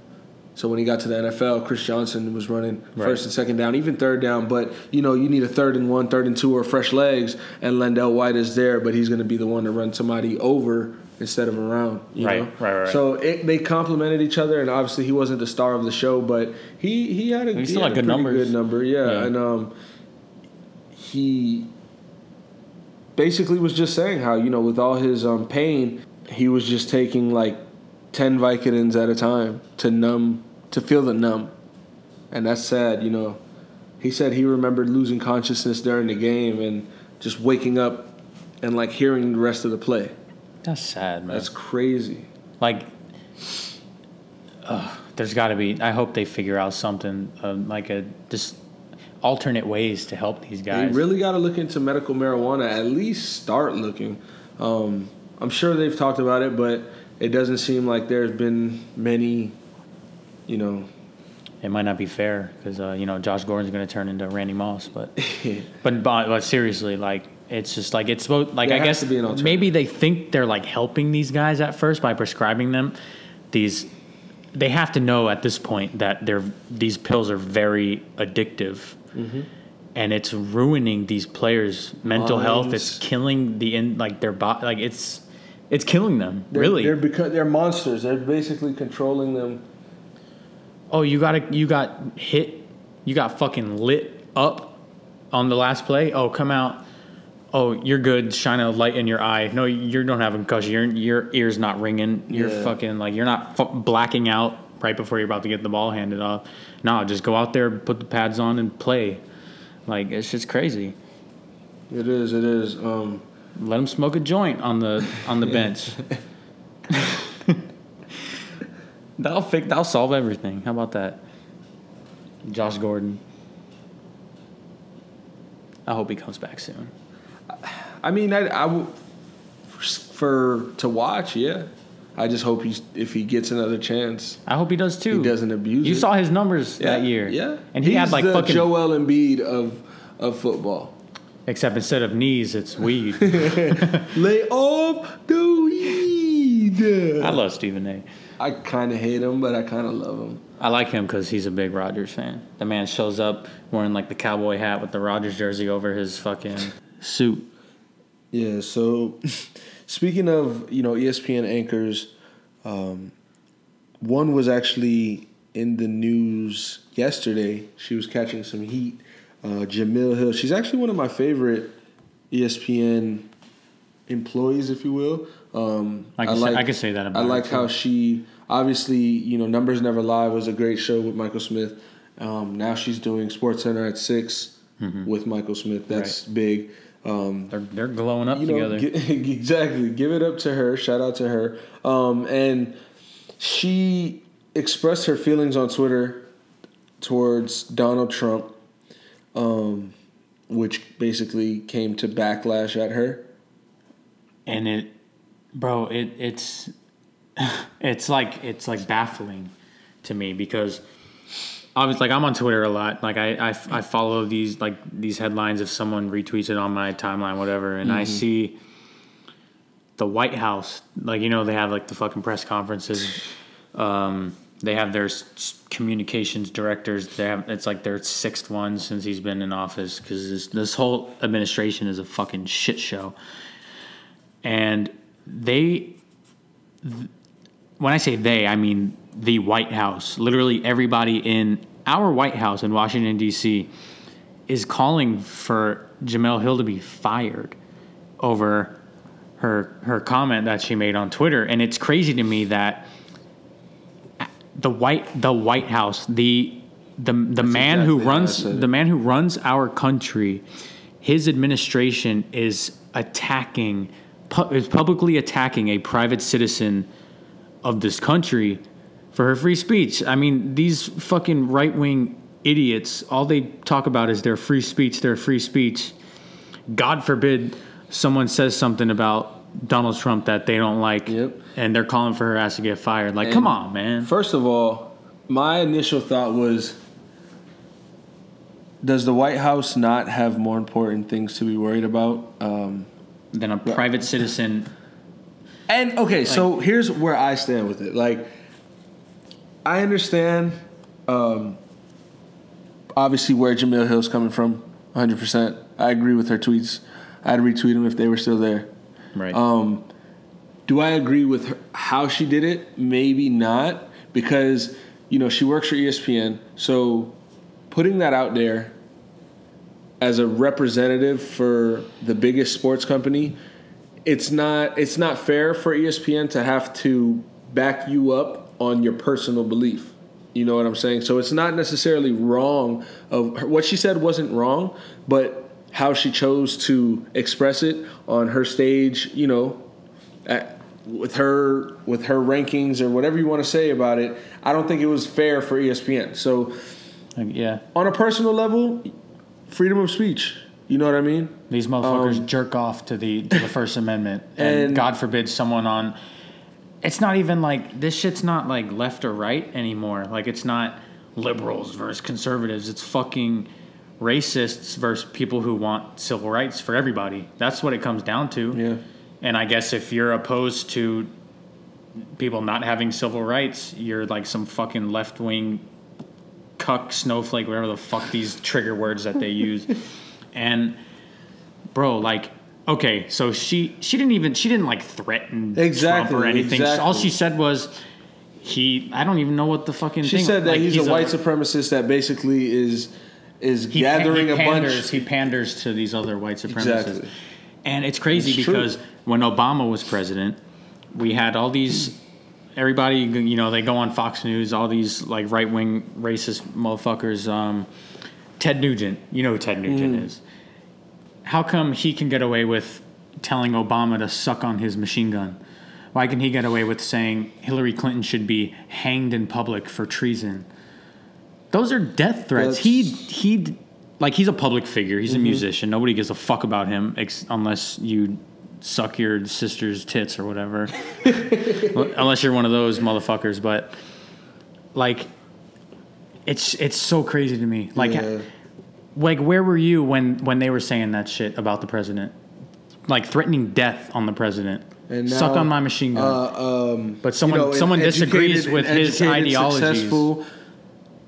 so when he got to the NFL, Chris Johnson was running Right. first and second down, even third down. But you know, you need a third and one, third and two, or fresh legs. And LenDale White is there, but he's going to be the one to run somebody over instead of around. You Right, know? right, right. So it, they complemented each other, and obviously he wasn't the star of the show, but he he had a, He he still had had good numbers. Good number, yeah. Yeah. And um, he basically was just saying how you know with all his um, pain, he was just taking like ten Vicodins at a time to numb to feel the numb, and that's sad. You know, he said he remembered losing consciousness during the game and just waking up and like hearing the rest of the play. That's sad, man. That's crazy. like uh, there's got to be i hope they figure out something um, like a just alternate ways to help these guys. They really got to look into medical marijuana. At least start looking. Um, I'm sure they've talked about it, but it doesn't seem like there's been many. You know, it might not be fair because uh, you know josh gordon's going to turn into randy moss but but, but but seriously like it's just like it's supposed like There i guess to be an alternative. maybe they think they're like helping these guys at first by prescribing them these they have to know at this point that they're these pills are very addictive Mm-hmm. and it's ruining these players mental health it's killing the in like their body like it's it's killing them they're, really they're because they're monsters. They're basically controlling them. oh you got you got hit you got fucking lit up on the last play oh come out oh you're good. Shine a light in your eye. No you don't have a concussion. Your, your ear's not ringing. You're Yeah. fucking like you're not fu- blacking out right before you're about to get the ball handed off. No just go out there put the pads on and play. Like it's just crazy. It is. It is. Um, let them smoke a joint on the on the bench. That'll fix that'll solve everything. How about that? Josh gordon. I hope he comes back soon I mean, I I, I w- for to watch. Yeah, I just hope he's if he gets another chance. i hope he does too He doesn't abuse you it. saw his numbers that year Yeah, and he He's had like the fucking Joel Embiid of of football. except instead of knees it's weed Lay off the weed. i love stephen a I kind of hate him, but I kind of love him. I like him because he's a big Rogers fan. The man shows up wearing like the cowboy hat with the Rogers jersey over his fucking suit. Yeah. So, speaking of you know ESPN anchors, um, one was actually in the news yesterday. She was catching some heat. Uh, Jemele Hill. She's actually one of my favorite ESPN employees, if you will. Um, I can say- I can say that about her. I like how she obviously you know Numbers Never Lie was a great show with Michael Smith. Um, now she's doing Sports Center at 6 with Michael Smith. That's big. Um, They're they're glowing up you together. know, gi- exactly. Give it up to her. Shout out to her. Um, and she expressed her feelings on Twitter towards Donald Trump, um, which basically came to backlash at her. and it, bro, it it's it's like it's like baffling to me because obviously like I'm on Twitter a lot. Like I, I, I follow these like these headlines if someone retweets it on my timeline, whatever, and I see the White House, like you know, they have like the fucking press conferences. Um, they have their communications directors. They have it's like their sixth one since he's been in office because this, this whole administration is a fucking shit show. And they, th- when I say they, I mean the White House. Literally everybody in our White House in Washington D.C. is calling for Jemele Hill to be fired over her her comment that she made on Twitter, and it's crazy to me that the white the White House, the the the man who exactly I runs the man who runs our country, his administration is attacking pu- is publicly attacking a private citizen of this country for her free speech. I mean, these fucking right wing idiots, all they talk about is their free speech, their free speech. God forbid someone says something about Donald Trump that they don't like, Yep. and they're calling for her ass to get fired. Like, come on, man. First of all, my initial thought was Does the White House not have more important things to be worried about? Um, Then a private citizen. and okay, so here's where I stand with it. Like, I understand, um, obviously, where Jemele Hill's coming from, 100%. I agree with her tweets. I'd retweet them if they were still there. Right. Um, do I agree with her, how she did it? Maybe not, because you know she works for ESPN. So putting that out there as a representative for the biggest sports company, it's not it's not fair for ESPN to have to back you up on your personal belief. You know what I'm saying? So it's not necessarily wrong of what she said wasn't wrong, but how she chose to express it on her stage, you know, at, with her with her rankings or whatever you want to say about it, I don't think it was fair for ESPN. So yeah. on a personal level, freedom of speech. You know what I mean? These motherfuckers Um, jerk off to the to the First Amendment, and, And- God forbid someone on. It's not even like this shit's not like left or right anymore. Like it's not liberals versus conservatives. It's fucking racists versus people who want civil rights for everybody. That's what it comes down to. Yeah. And I guess if you're opposed to people not having civil rights, you're like some fucking left wing cuck, snowflake, whatever the fuck these trigger words that they use. and bro, like, okay, so she she didn't even she didn't like threaten Exactly, Trump or anything. exactly. All she said was he. I don't even know what the fucking. She thing, said that like, he's, a white supremacist that basically is is he gathering he a bunch. He panders to these other white supremacists. Exactly. And it's crazy It's true. because when Obama was president, we had all these. Everybody, you know, they go on Fox News. All these like right wing racist motherfuckers. Um, Ted Nugent, you know who Ted Nugent Mm. is. How come he can get away with telling Obama to suck on his machine gun? Why can he get away with saying Hillary Clinton should be hanged in public for treason? Those are death threats. He he like he's a public figure. He's a mm-hmm. musician. Nobody gives a fuck about him ex- unless you suck your sister's tits or whatever. Unless you're one of those motherfuckers, but like it's it's so crazy to me. Like Yeah. Like where were you when when they were saying that shit about the president? Like threatening death on the president. And Suck on my machine gun. Uh, um, but someone you know, someone disagrees with his ideologies. Successful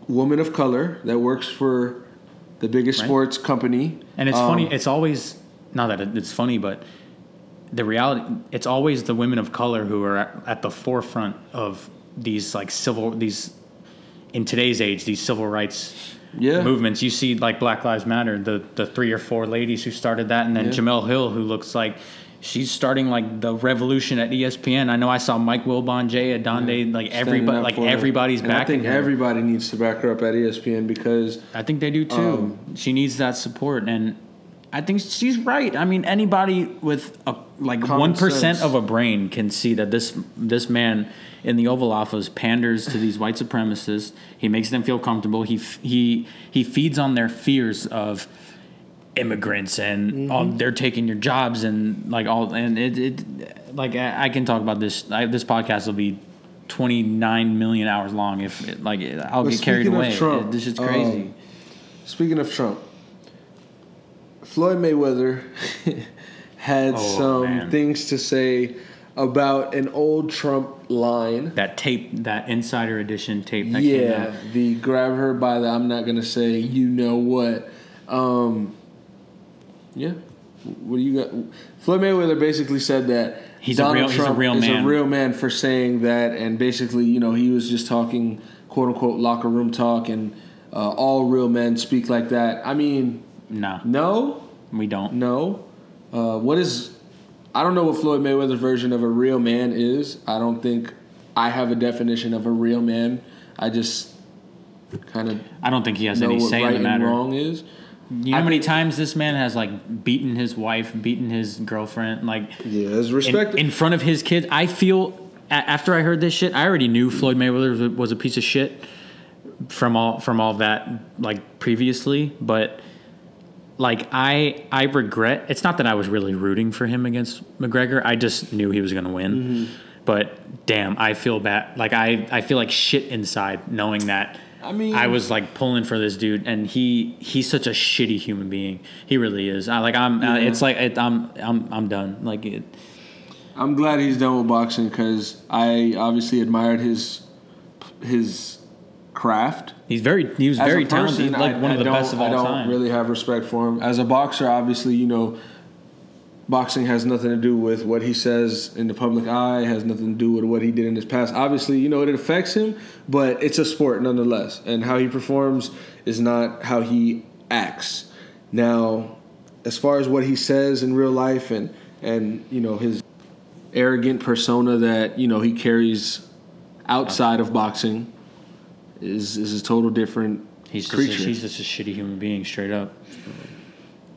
woman of color that works for the biggest Right. sports company. And it's Um, funny. It's always not that it's funny, but the reality. It's always the women of color who are at, at the forefront of these like civil these in today's age these civil rights Yeah. movements. You see like Black Lives Matter, the the three or four ladies who started that, and then Yeah. Jemele Hill who looks like. She's starting like the revolution at ESPN. I know I saw Mike Wilbon, Jay Adande, like standing everybody, like everybody's And I think her. everybody needs to back her up at ESPN because I think they do too. Um, she needs that support, and I think she's right. I mean, anybody with a like one percent of a brain can see that this this man in the Oval Office panders to these white supremacists. He makes them feel comfortable. He f- he he feeds on their fears of immigrants and Mm-hmm. they're taking your jobs and like all and it, it like I, I can talk about this. I, this podcast will be. 29 million hours long if it, like I'll But get carried away. Trump, It- this shit's crazy. um, Speaking of Trump, Floyd Mayweather had Oh, some man. things to say about an old Trump line. That tape, that Insider Edition tape that came Yeah, the grab her by the I'm not gonna say you know what. Um, yeah, what do you got? Floyd Mayweather basically said that He's a real- he's a real is man. a real man for saying that, and basically, you know, he was just talking quote unquote locker room talk, and uh, all real men speak like that. I mean, No, no, we don't. no. Uh, what is? I don't know what Floyd Mayweather's version of a real man is. I don't think I have a definition of a real man. I just kind of I don't think he has any say right in the and matter. wrong is. You know how many times this man has like beaten his wife, beaten his girlfriend, like Yeah, it's in, respect. in front of his kids. I feel a- after I heard this shit, I already knew Floyd Mayweather was a piece of shit from all from all that like previously, but like I I regret. It's not that I was really rooting for him against McGregor. I just knew he was going to win. Mm-hmm. But damn, I feel bad. Like I I feel like shit inside knowing that. I mean- I was like pulling for this dude, and he he's such a shitty human being. He really is. I like I'm. Uh, it's like it, I'm I'm I'm done. Like it. I'm glad he's done with boxing because I obviously admired his his craft. He's very he was As very talented. He's like I- one of the best of all time. I don't time. really have respect for him as a boxer. Obviously, you know, boxing has nothing to do with what he says in the public eye. Has nothing to do with what he did in his past. Obviously, you know, it affects him, but it's a sport nonetheless, and how he performs is not how he acts. Now, as far as what he says in real life and and you know his arrogant persona that you know he carries outside of boxing is is a total different He's just a, creature. he's just a shitty human being, straight up.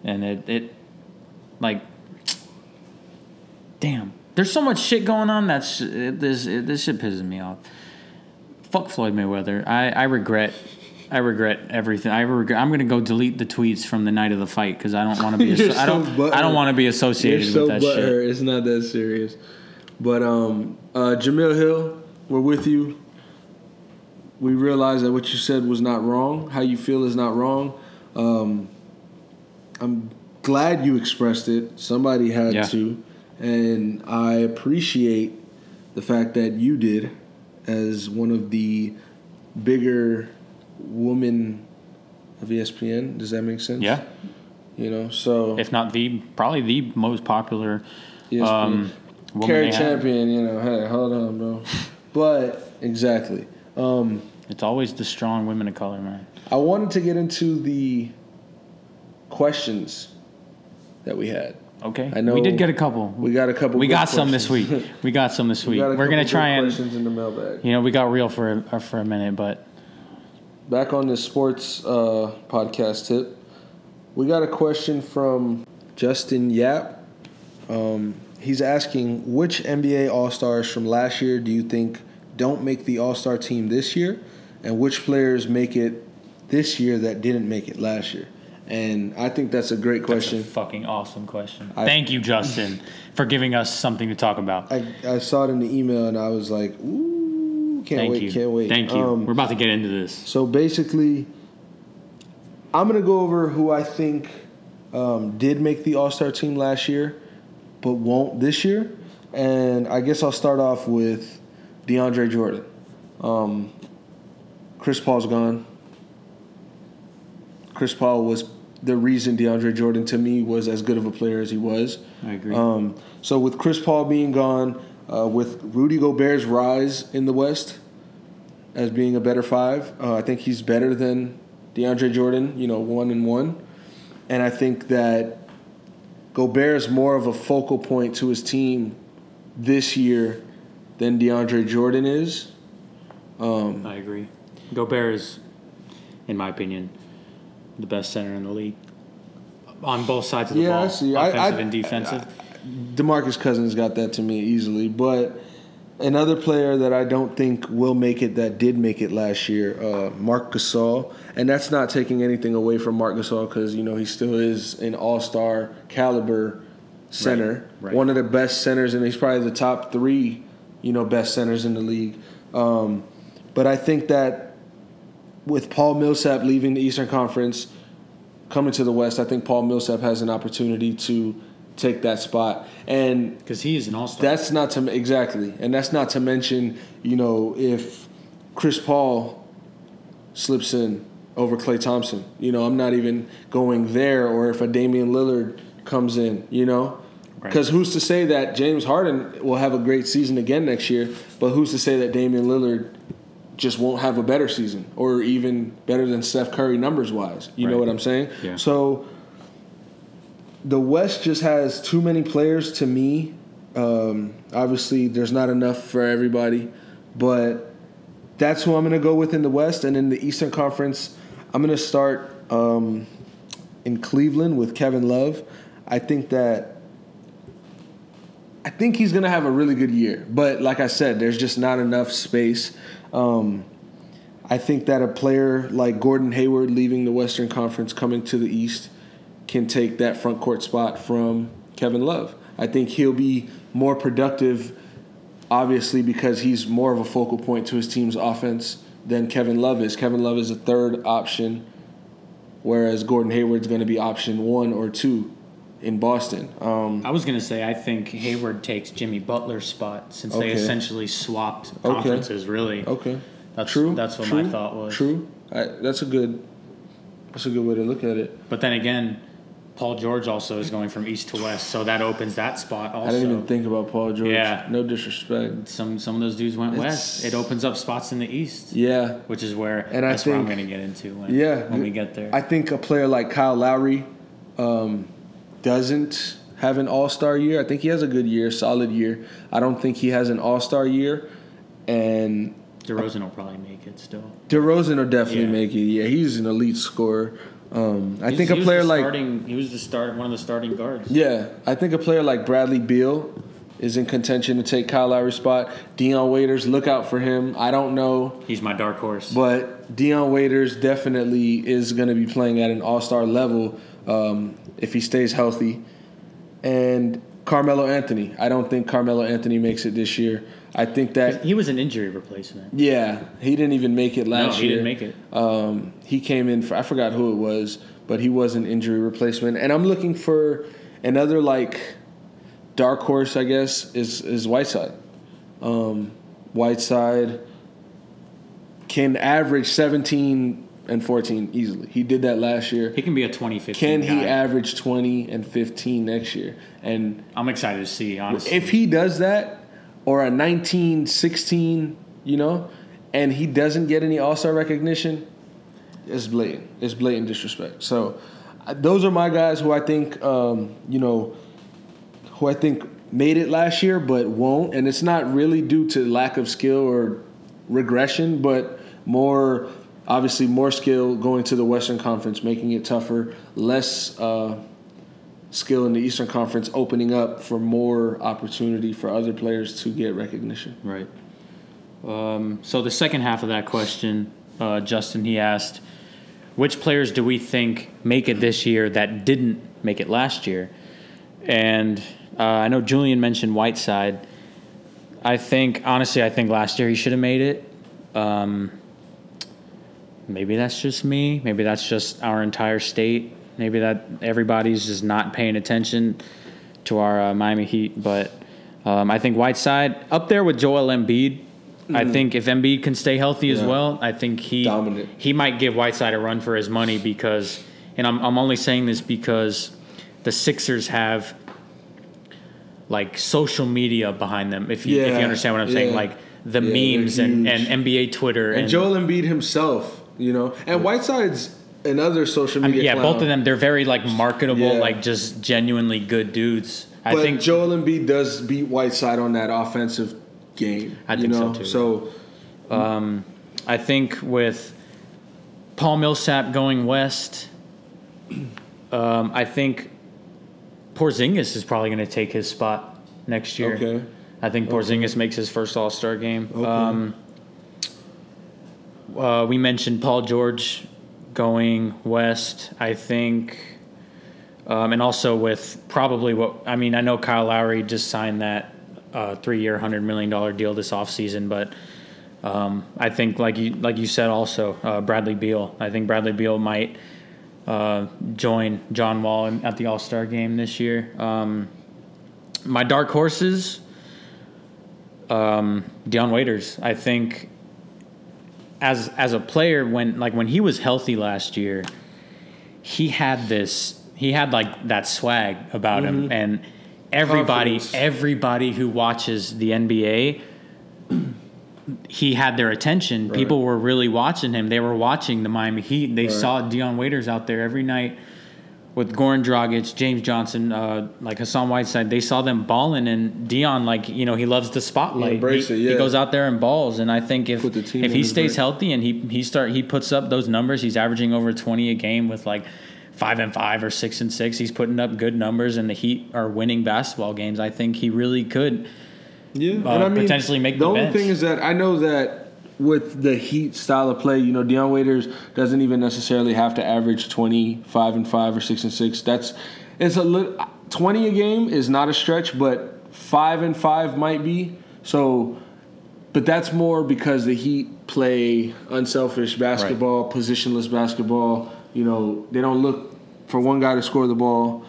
And it it like, damn. There's so much shit going on. That's it, this it, this shit pisses me off. Fuck Floyd Mayweather. I I regret. I regret everything. I regret. I'm gonna go delete the tweets from the night of the fight because I don't want to be. You're asso- I don't. I don't want to be You're associated so with that shit. It's not that serious. But um, uh, Jemele Hill, we're with you. We realize that what you said was not wrong. How you feel is not wrong. Um, I'm glad you expressed it. Somebody had Yeah. to, and I appreciate the fact that you did, as one of the bigger women of ESPN. Does that make sense? Yeah. You know, so If not the probably the most popular ESPN. um, woman Carry they have. champion, you know, hey, hold on, bro. But exactly. Um, It's always the strong women of color, man. I wanted to get into the questions that we had. Okay. I know we did get a couple. We got a couple. We got some this week. We got some this week. got We're gonna try and questions in the mailbag. you know we got real for a, for a minute, but Back on the sports uh, podcast tip, we got a question from Justin Yap. Um, he's asking which NBA All Stars from last year do you think don't make the All Star team this year, and which players make it this year that didn't make it last year? And I think that's a great that's a question. fucking awesome question. I- Thank you, Justin, for giving us something to talk about. I, I saw it in the email and I was like, ooh, can't Thank wait, you. can't wait. Thank you. Um, We're about to get into this. So basically, I'm gonna go over who I think um, did make the All Star team last year, but won't this year. And I guess I'll start off with DeAndre Jordan. Um, Chris Paul's gone. Chris Paul was the reason DeAndre Jordan to me was as good of a player as he was. I agree. Um, so with Chris Paul being gone, uh, with Rudy Gobert's rise in the West as being a better five, uh, I think he's better than DeAndre Jordan. You know, one and one, and I think that Gobert is more of a focal point to his team this year than DeAndre Jordan is. Um, I agree. Gobert is, in my opinion, the best center in the league on both sides of the Yeah, I ball, see. Offensive I- and defensive. Demarcus Cousins got that to me easily, but another player that I don't think will make it that did make it last year, uh, Marc Gasol, and that's not taking anything away from Marc Gasol because you know he still is an All Star caliber center, right. one of the best centers, and he's probably the top three, you know, best centers in the league. Um, but I think that with Paul Millsap leaving the Eastern Conference, coming to the West, I think Paul Millsap has an opportunity to take that spot. And Because he is an all star. that's not to exactly, and that's not to mention, you know, if Chris Paul slips in over Klay Thompson. You know, I'm not even going there, or if a Damian Lillard comes in. You know. Because who's to say that James Harden will have a great season again next year? But who's to say that Damian Lillard just won't have a better season, or even better than Steph Curry numbers wise? You know what I'm saying? Yeah. So the West just has too many players to me. Um, obviously, there's not enough for everybody, but that's who I'm going to go with in the West. And in the Eastern Conference, I'm going to start um, in Cleveland with Kevin Love. I think that I think he's to have a really good year, but like I said, there's just not enough space. Um, I think that a player like Gordon Hayward leaving the Western Conference coming to the East can take that front court spot from Kevin Love. I think he'll be more productive, obviously, because he's more of a focal point to his team's offense than Kevin Love is. Kevin Love is a third option, whereas Gordon Hayward's going to be option one or two in Boston. Um, I was gonna say I think Hayward takes Jimmy Butler's spot since they essentially swapped Okay. conferences. Really, okay, that's true. That's what true, my thought was. True. I, that's a good. That's a good way to look at it. But then again, Paul George also is going from east to west, so that opens that spot also. I didn't even think about Paul George. Yeah. No disrespect. some some of those dudes went It's- west. It opens up spots in the east, Yeah. which is where And I that's where I'm going to get into when Yeah. when we get there. I think a player like Kyle Lowry um, doesn't have an all star year. I think he has a good year, solid year. I don't think he has an all star year. And DeRozan will probably make it still. DeRozan will definitely Yeah. make it. Yeah, he's an elite scorer. Um, I think a player like starting, he was the start one of the starting guards. Yeah, I think a player like Bradley Beal is in contention to take Kyle Lowry's spot. Dion Waiters, look out for him. I don't know, He's my dark horse. but Dion Waiters definitely is going to be playing at an All Star level um, if he stays healthy. And Carmelo Anthony, I don't think Carmelo Anthony makes it this year. I think that he was an injury replacement. yeah, he didn't even make it last year. No, he year. didn't make it. Um, he came in for I forgot who it was, but he was an injury replacement. And I'm looking for another like dark horse, I guess, is is Whiteside. Um, Whiteside can average 17 and 14 easily. He did that last year. He can be a 2015 Can he average 20 and 15 next year? And I'm excited to see, honestly. if he does that, or a 19, 16, you know, and he doesn't get any All Star recognition, it's blatant. It's blatant disrespect. So, those are my guys who I think, um, you know, who I think made it last year but won't. And it's not really due to lack of skill or regression, but more, obviously, more skill going to the Western Conference, making it tougher, less. Uh, skill in the Eastern Conference opening up for more opportunity for other players to get recognition. Right. Um, so the second half of that question, uh, Justin, he asked, which players do we think make it this year that didn't make it last year? And uh, I know Julian mentioned Whiteside. I think, honestly, I think last year he should have made it. Um, maybe that's just me. Maybe that's just our entire state. Maybe that everybody's just not paying attention to our uh, Miami Heat. But um, I think Whiteside up there with Joel Embiid. I think if Embiid can stay healthy as well, I think he Dominant. he might give Whiteside a run for his money because, and I'm I'm only saying this because the Sixers have like social media behind them. If you if you understand what I'm saying, like the Yeah, memes and, and NBA Twitter And, and, Joel Embiid himself, you know, and Whiteside's another social I media. mean, yeah, clown. both of them they're very like marketable, Yeah. like just genuinely good dudes. I But think Joel Embiid does beat Whiteside on that offensive game. I think so, know? too. So I think with Paul Millsap going west, um, I think Porzingis is probably going to take his spot next year. Okay. I think Porzingis makes his first All Star game. Um, uh, we mentioned Paul George going west. I think, um, and also with probably what I mean. I know Kyle Lowry just signed that uh, three-year, hundred million dollar deal this offseason, but um, I think, like you like you said, also uh, Bradley Beal. I think Bradley Beal might uh, join John Wall at the All Star game this year. Um, my dark horses, um, Dion Waiters. I think as as a player, when like when he was healthy last year, he had this. He had like that swag about him, mm-hmm. and everybody, Confidence. everybody who watches the NBA he had their attention. People were really watching him. They were watching the Miami Heat. They saw Dion Waiters out there every night with Goran Dragic, James Johnson, uh, like Hassan Whiteside. They saw them balling, and Dion, like you know, he loves the spotlight. He it, he goes out there and balls. And I think if Put the team if he stays back. healthy and he he start he puts up those numbers, he's averaging over twenty a game with like. Five and five or six and six. He's putting up good numbers, and the Heat are winning basketball games. I think he really could Yeah, uh, potentially make the, the only bench. thing is that I know that with the Heat style of play, you know, Dion Waiters doesn't even necessarily have to average twenty five and five or six and six. That's it's a little twenty a game is not a stretch, but five and five might be. So, but that's more because the Heat play unselfish basketball, positionless basketball. You know, they don't look for one guy to score the ball.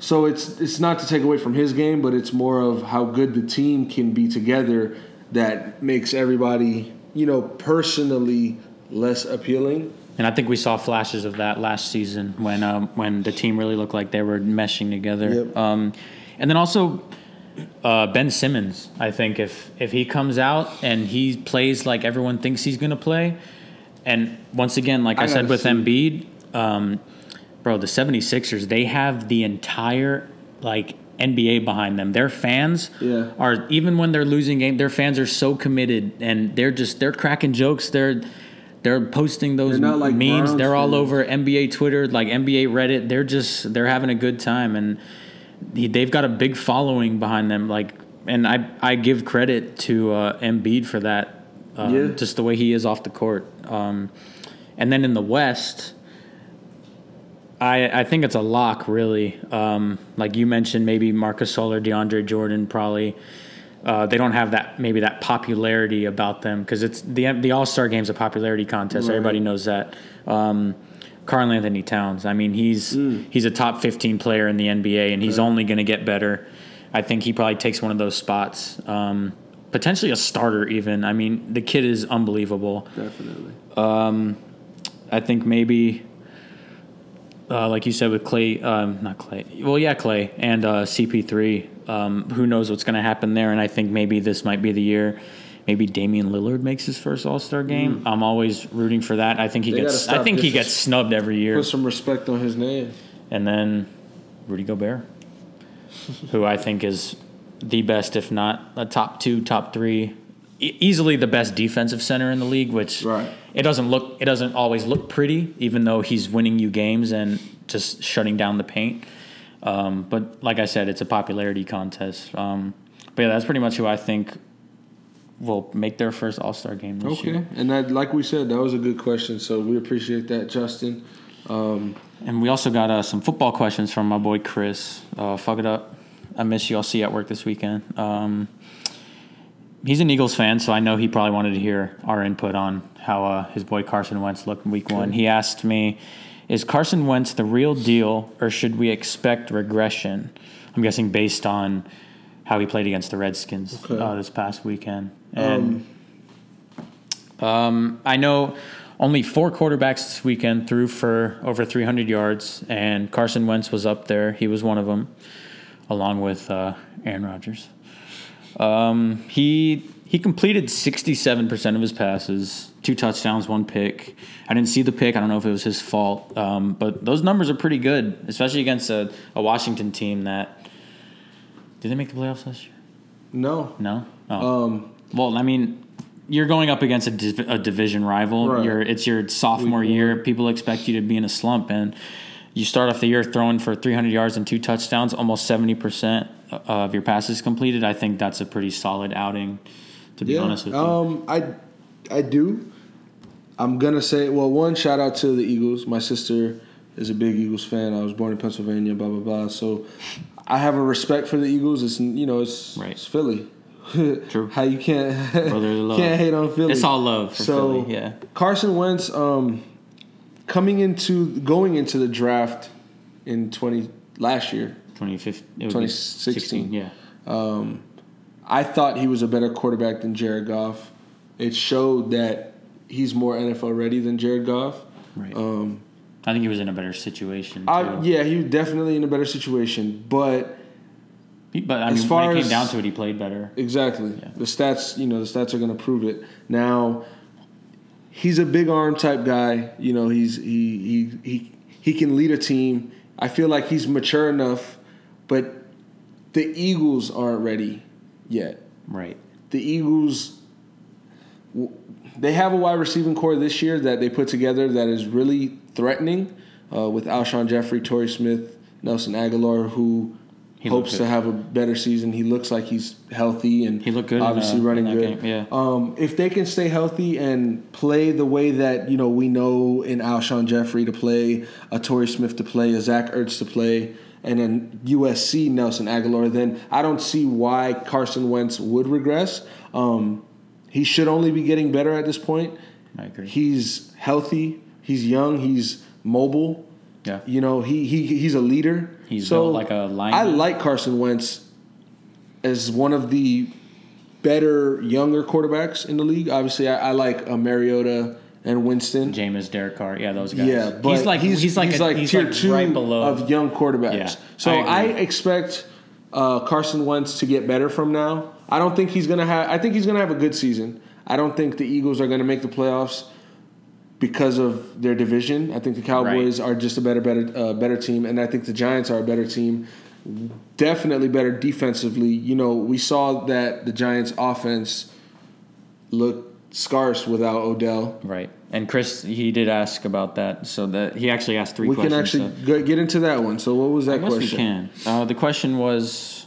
So it's it's not to take away from his game, but it's more of how good the team can be together that makes everybody, you know, personally less appealing. And I think we saw flashes of that last season when um, when the team really looked like they were meshing together. Yep. Um, and then also uh, Ben Simmons. I think if if he comes out and he plays like everyone thinks he's going to play, and once again, like I, I said with see. Embiid, um, bro, the 76ers, they have the entire like NBA behind them. Their fans Yeah. are even when they're losing game, their fans are so committed and they're just they're cracking jokes. They're they're posting those They're like memes. Browns They're all fans. over NBA Twitter, like NBA Reddit. They're just they're having a good time and they've got a big following behind them. Like, and I I give credit to uh, Embiid for that. Um, Yeah. Just the way he is off the court. Um, and then in the West, I I think it's a lock really. Um, like you mentioned, maybe Marc Gasol, DeAndre Jordan, probably. Uh, they don't have that maybe that popularity about them because it's the the All Star Game's a popularity contest. Right. Everybody knows that. Um, Karl-Anthony Towns. I mean, he's he's a top fifteen player in the NBA, and he's only going to get better. I think he probably takes one of those spots, um, potentially a starter even. I mean, the kid is unbelievable. Definitely. I think maybe, uh, like you said with Klay, um, not Klay. Well, yeah, Klay and uh, CP3. Um, who knows what's going to happen there? And I think maybe this might be the year. Maybe Damian Lillard makes his first All Star game. I'm always rooting for that. I think he Mm. They gets. I think he gets snubbed every year. Put some respect on his name. And then Rudy Gobert, who I think is the best, if not a top two, top three, easily the best defensive center in the league. Which Right. it doesn't look, it doesn't always look pretty, even though he's winning you games and just shutting down the paint. Um, but like I said, it's a popularity contest. Um, but yeah, that's pretty much who I think will make their first All Star game this Okay, year. and that, like we said, that was a good question. So we appreciate that, Justin. Um, And we also got uh, some football questions from my boy Chris. Uh, fuck it up. I miss you. I'll see you at work this weekend. Um, he's an Eagles fan, so I know he probably wanted to hear our input on how uh, his boy Carson Wentz looked in week one. He asked me, Is Carson Wentz the real deal, or should we expect regression? I'm guessing based on how he played against the Redskins Okay. uh, this past weekend. And um, I know only four quarterbacks this weekend threw for over 300 yards, and Carson Wentz was up there. He was one of them, along with uh, Aaron Rodgers. Um, he he completed 67% of his passes, two touchdowns, one pick. I didn't see the pick. I don't know if it was his fault, um, but those numbers are pretty good, especially against a, a Washington team that. Did they make the playoffs last year? no, No. Oh. um, Well, I mean, you're going up against a, div- a division rival. Right. You're it's your sophomore year. People expect you to be in a slump, and you start off the year throwing for 300 yards and two touchdowns, almost 70 percent of your passes completed. I think that's a pretty solid outing. To be yeah. honest with you, Um, I, I do. I'm gonna say, well, one shout out to the Eagles. My sister is a big Eagles fan. I was born in Pennsylvania. Blah blah blah. So, I have a respect for the Eagles. It's you know, it's Right. it's Philly. True. How you can't can't hate on Philly. it's all love for so Philly. Yeah, Carson Wentz, um, coming into going into the draft in twenty last year, 2015, it would be 2016. Yeah. I thought he was a better quarterback than Jared Goff. It showed that he's more NFL ready than Jared Goff. Right. Um, I think he was in a better situation. Too. I, yeah, he was definitely in a better situation, but He- but I as mean, far when it as- came down to it, he played better. Exactly. Yeah. The stats, you know, the stats are going to prove it. Now, he's a big arm type guy. You know, he's he he he he can lead a team. I feel like he's mature enough, but the Eagles aren't ready yet. Right. The Eagles they have a wide receiving core this year that they put together that is really threatening uh, with Alshon Jeffery, Torrey Smith, Nelson Agholor, who He hopes to have a better season. He looks like he's healthy and He looked good in, obviously uh, running in good. game, yeah. Um, if they can stay healthy and play the way that you know we know in Alshon Jeffery to play, a Torrey Smith to play, a Zach Ertz to play, and then USC Nelson Agholor, then I don't see why Carson Wentz would regress. Um, he should only be getting better at this point. I agree. He's healthy. He's young. He's mobile. Yeah. You know, he he he's a leader. He's so built like a lineman. I like Carson Wentz as one of the better younger quarterbacks in the league. Obviously, I, I like uh, Mariota and Winston. Jameis, Derek Carr, yeah, those guys. Yeah, but he's like he's, he's like a, he's tier like two right below. of young quarterbacks. Yeah, so I I, expect uh, Carson Wentz to get better from now. I don't think he's gonna have. I think he's gonna have a good season. I don't think the Eagles are gonna make the playoffs because of their division. I think the Cowboys are just a better, better, uh, better team, and I think the Giants are a better team. Definitely better defensively. You know, we saw that the Giants' offense looked scarce without Odell. right. And Chris, he did ask about that, so that he actually asked three We can actually so- get into that one. So, what was that I question? we can. Uh, the question was,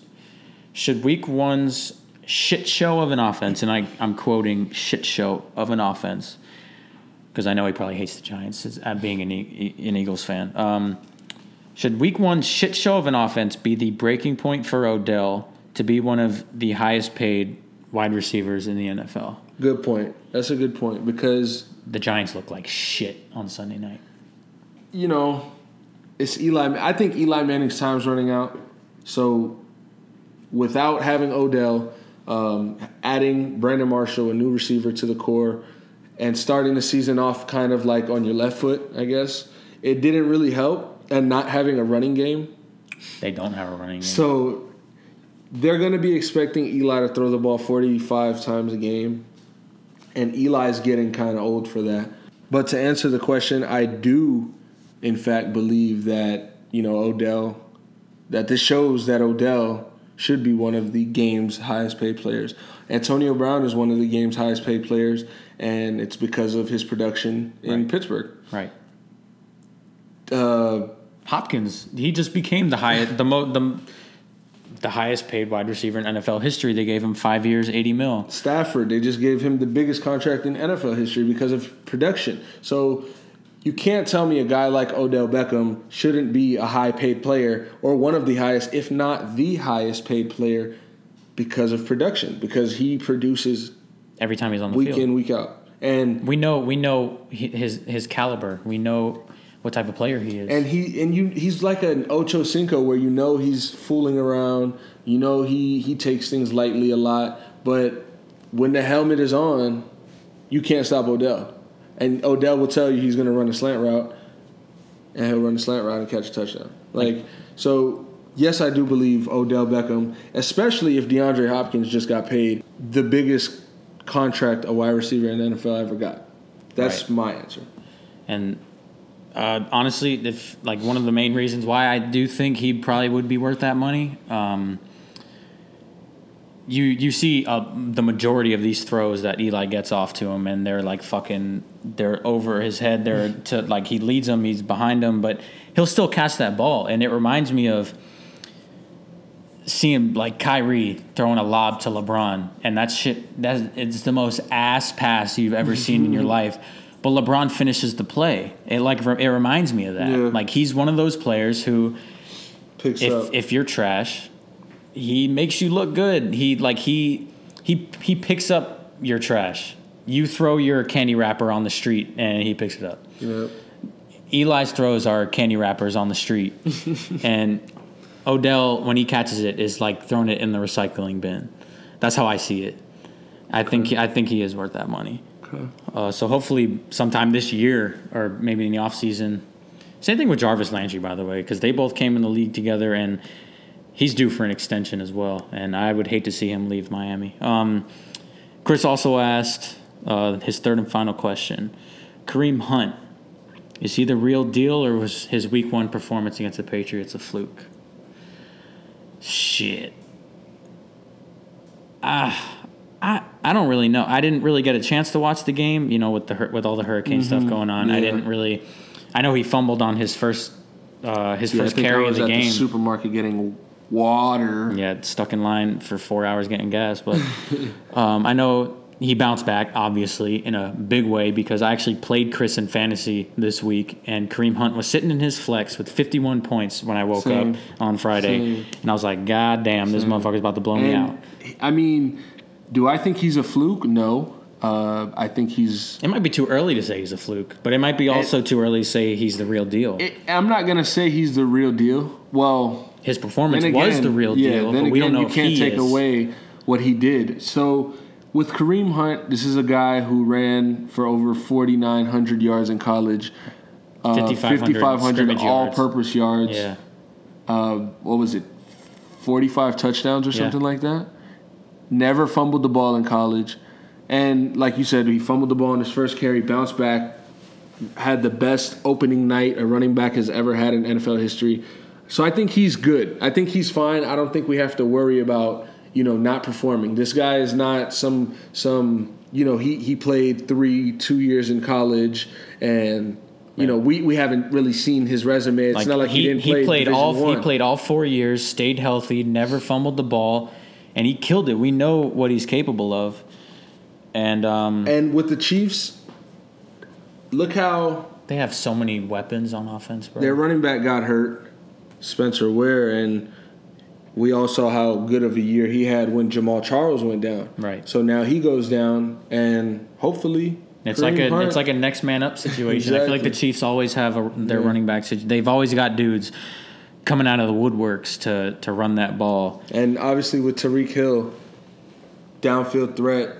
should Week One's shit show of an offense, and I, I'm quoting shit show of an offense, because I know he probably hates the Giants as, uh, being an, e- an Eagles fan. Um, should Week One's shit show of an offense be the breaking point for Odell to be one of the highest paid wide receivers in the NFL? Good point. That's a good point because The Giants look like shit on Sunday night. you know it's Eli. I think Eli Manning's time's running out. So without having Odell, um, adding Brandon Marshall, a new receiver to the core, and starting the season off kind of like on your left foot, I guess it didn't really help. And not having a running game, They don't have a running game. so they're going to be expecting Eli to throw the ball 45 times a game. And Eli's getting kind of old for that. But to answer the question, I do, in fact, believe that, you know, Odell, that this shows that Odell should be one of the game's highest paid players. Antonio Brown is one of the game's highest paid players, and it's because of his production in Right. Pittsburgh. right. Uh, Hopkins, he just became the highest, the mo, the, the highest paid wide receiver in NFL history. They gave him five years, eighty mil. Stafford, they just gave him the biggest contract in NFL history because of production. So you can't tell me a guy like Odell Beckham shouldn't be a high paid player or one of the highest, if not the highest paid player because of production, because he produces Every time he's on the field week field, in, week out. And we know we know his his caliber. We know what type of player he is. and he and you he's like an Ocho Cinco where you know he's fooling around, you know he he takes things lightly a lot, but when the helmet is on, you can't stop Odell. And Odell will tell you he's going to run a slant route and he'll run a slant route and catch a touchdown. Like so yes, I do believe Odell Beckham, especially if DeAndre Hopkins just got paid the biggest contract a wide receiver in the NFL ever got. That's Right. my answer. And uh, honestly, if like one of the main reasons why I do think he probably would be worth that money, um, you you see uh, the majority of these throws that Eli gets off to him, and they're like fucking, they're over his head. They're to like he leads them, he's behind them, but he'll still catch that ball, and it reminds me of seeing like Kyrie throwing a lob to LeBron, and that shit that it's the most ass pass you've ever seen in your life. But LeBron finishes the play. It like it reminds me of that. Yeah. Like he's one of those players who, Picks if up. if you're trash, he makes you look good. He like he he he picks up your trash. You throw your candy wrapper on the street and he picks it up. yeah. Eli's throws are candy wrappers on the street, and Odell when he catches it is like throwing it in the recycling bin. That's how I see it. I think I think he is worth that money. Uh, so hopefully sometime this year or maybe in the offseason. Same thing with Jarvis Landry, by the way, because they both came in the league together and he's due for an extension as well. And I would hate to see him leave Miami. Um, Chris also asked uh, his third and final question Kareem Hunt, is he the real deal or was his week one performance against the Patriots a fluke? Shit. Ah. I, I don't really know. I didn't really get a chance to watch the game, you know, with the with all the hurricane stuff going on. I didn't really. I know he fumbled on his first uh, his Yeah, I first think I carry of was the at game. the supermarket getting water. yeah, stuck in line for four hours getting gas, but um, I know he bounced back obviously in a big way because I actually played Chris in fantasy this week, and Kareem Hunt was sitting in his flex with 51 points when I woke Same. up on Friday, Same. and I was like, God damn, this motherfucker's about to blow me out. I mean, do I think he's a fluke? No. Uh, I think he's. It might be too early to say he's a fluke, but it might be also too early to say he's the real deal. It, I'm not gonna say he's the real deal. Well, His performance then was the real yeah, deal, Then but again, we don't know you can't take is. away what he did. So with Kareem Hunt, this is a guy who ran for over 4,900 yards in college. Uh, 5,500 5,500 scrimmage yards. all-purpose yards. Yeah, uh, what was it, 45 touchdowns or Yeah. something like that. Never fumbled the ball in college. And like you said, he fumbled the ball in his first carry, bounced back, had the best opening night a running back has ever had in NFL history. So I think he's good. I think he's fine. I don't think we have to worry about, you know, not performing. This guy is not some some, you know, he he played 3 2 years in college and you know, we, we haven't really seen his resume. It's not like he, didn't play played Division all One. he played all four years, stayed healthy, never fumbled the ball, and he killed it. We know what he's capable of, and um, And with the Chiefs, look how they have so many weapons on offense, bro. their running back got hurt, Spencer Ware, and we all saw how good of a year he had when Jamaal Charles went down. Right. So now he goes down, and hopefully It's Kareem like a it's like a next man up situation. I feel like the Chiefs always have a, their Yeah. running back. situ- They've always got dudes coming out of the woodworks to to run that ball. and obviously with Tyreek Hill, downfield threat,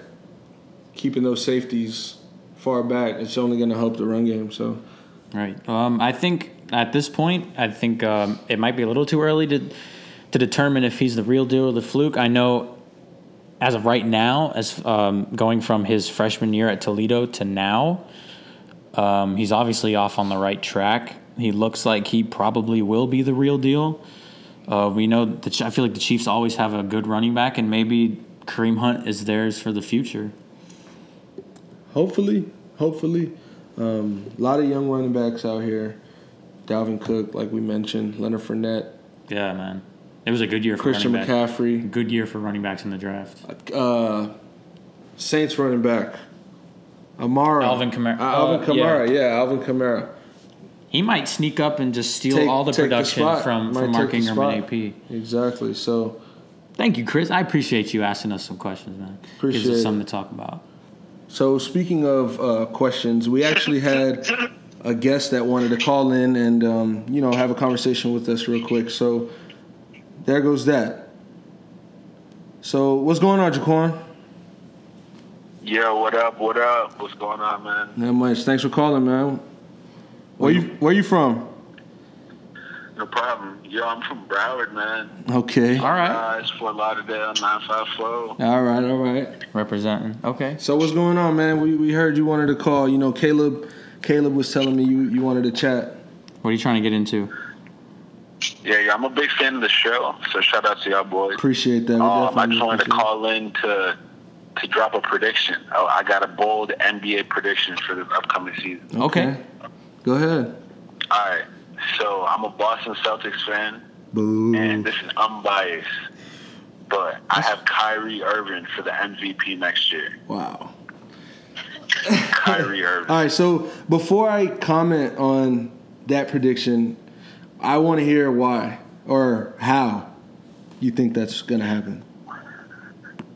keeping those safeties far back, it's only going to help the run game. So Right. Um, I think at this point, I think um, it might be a little too early to to determine if he's the real deal or the fluke. I know, as of right now, as um, going from his freshman year at Toledo to now, um, he's obviously off on the right track. He looks like he probably will be the real deal. Uh, we know the, I feel like the Chiefs always have a good running back, and maybe Kareem Hunt is theirs for the future. hopefully, hopefully, um, a lot of young running backs out here. Dalvin Cook, like we mentioned, Leonard Fournette, Yeah, man. It was a good year for Christian running back. McCaffrey, Good year for running backs in the draft. uh, Saints running back, Amara, Alvin Kamara. Uh, Alvin Uh, yeah. Kamara, yeah. Alvin Kamara. He might sneak up and just steal Take- all the take the production from, Might from Mark take Ingram and. AP. Exactly. So Thank you, Chris. I appreciate you asking us some questions, man. Gives Appreciate us it. something to talk about. So speaking of uh, questions, we actually had a guest that wanted to call in and um, you know have a conversation with us real quick. So there goes that. So what's going on, Jaquan? Yeah, what up? What up? What's going on, man? Not much. Thanks for calling, man. Where you Where you from? No problem. Yo, I'm from Broward, man. Okay. All right. Uh, it's Fort Lauderdale 954. All right. All right. Representing. Okay. So what's going on, man? We we heard you wanted to call. You know, Caleb. Caleb was telling me you you wanted to chat. What are you trying to get into? Yeah, yeah, I'm a big fan of the show, so shout out to y'all boys. Appreciate that. We Um, I definitely just wanted to call in to to drop a prediction. Oh, I got a bold NBA prediction for the upcoming season. Okay. Go ahead. All right, so I'm a Boston Celtics fan, Boo. and this is unbiased, but I have Kyrie Irving for the MVP next year. Wow. Kyrie Irving. All right, so before I comment on that prediction, I want to hear why or how you think that's going to happen.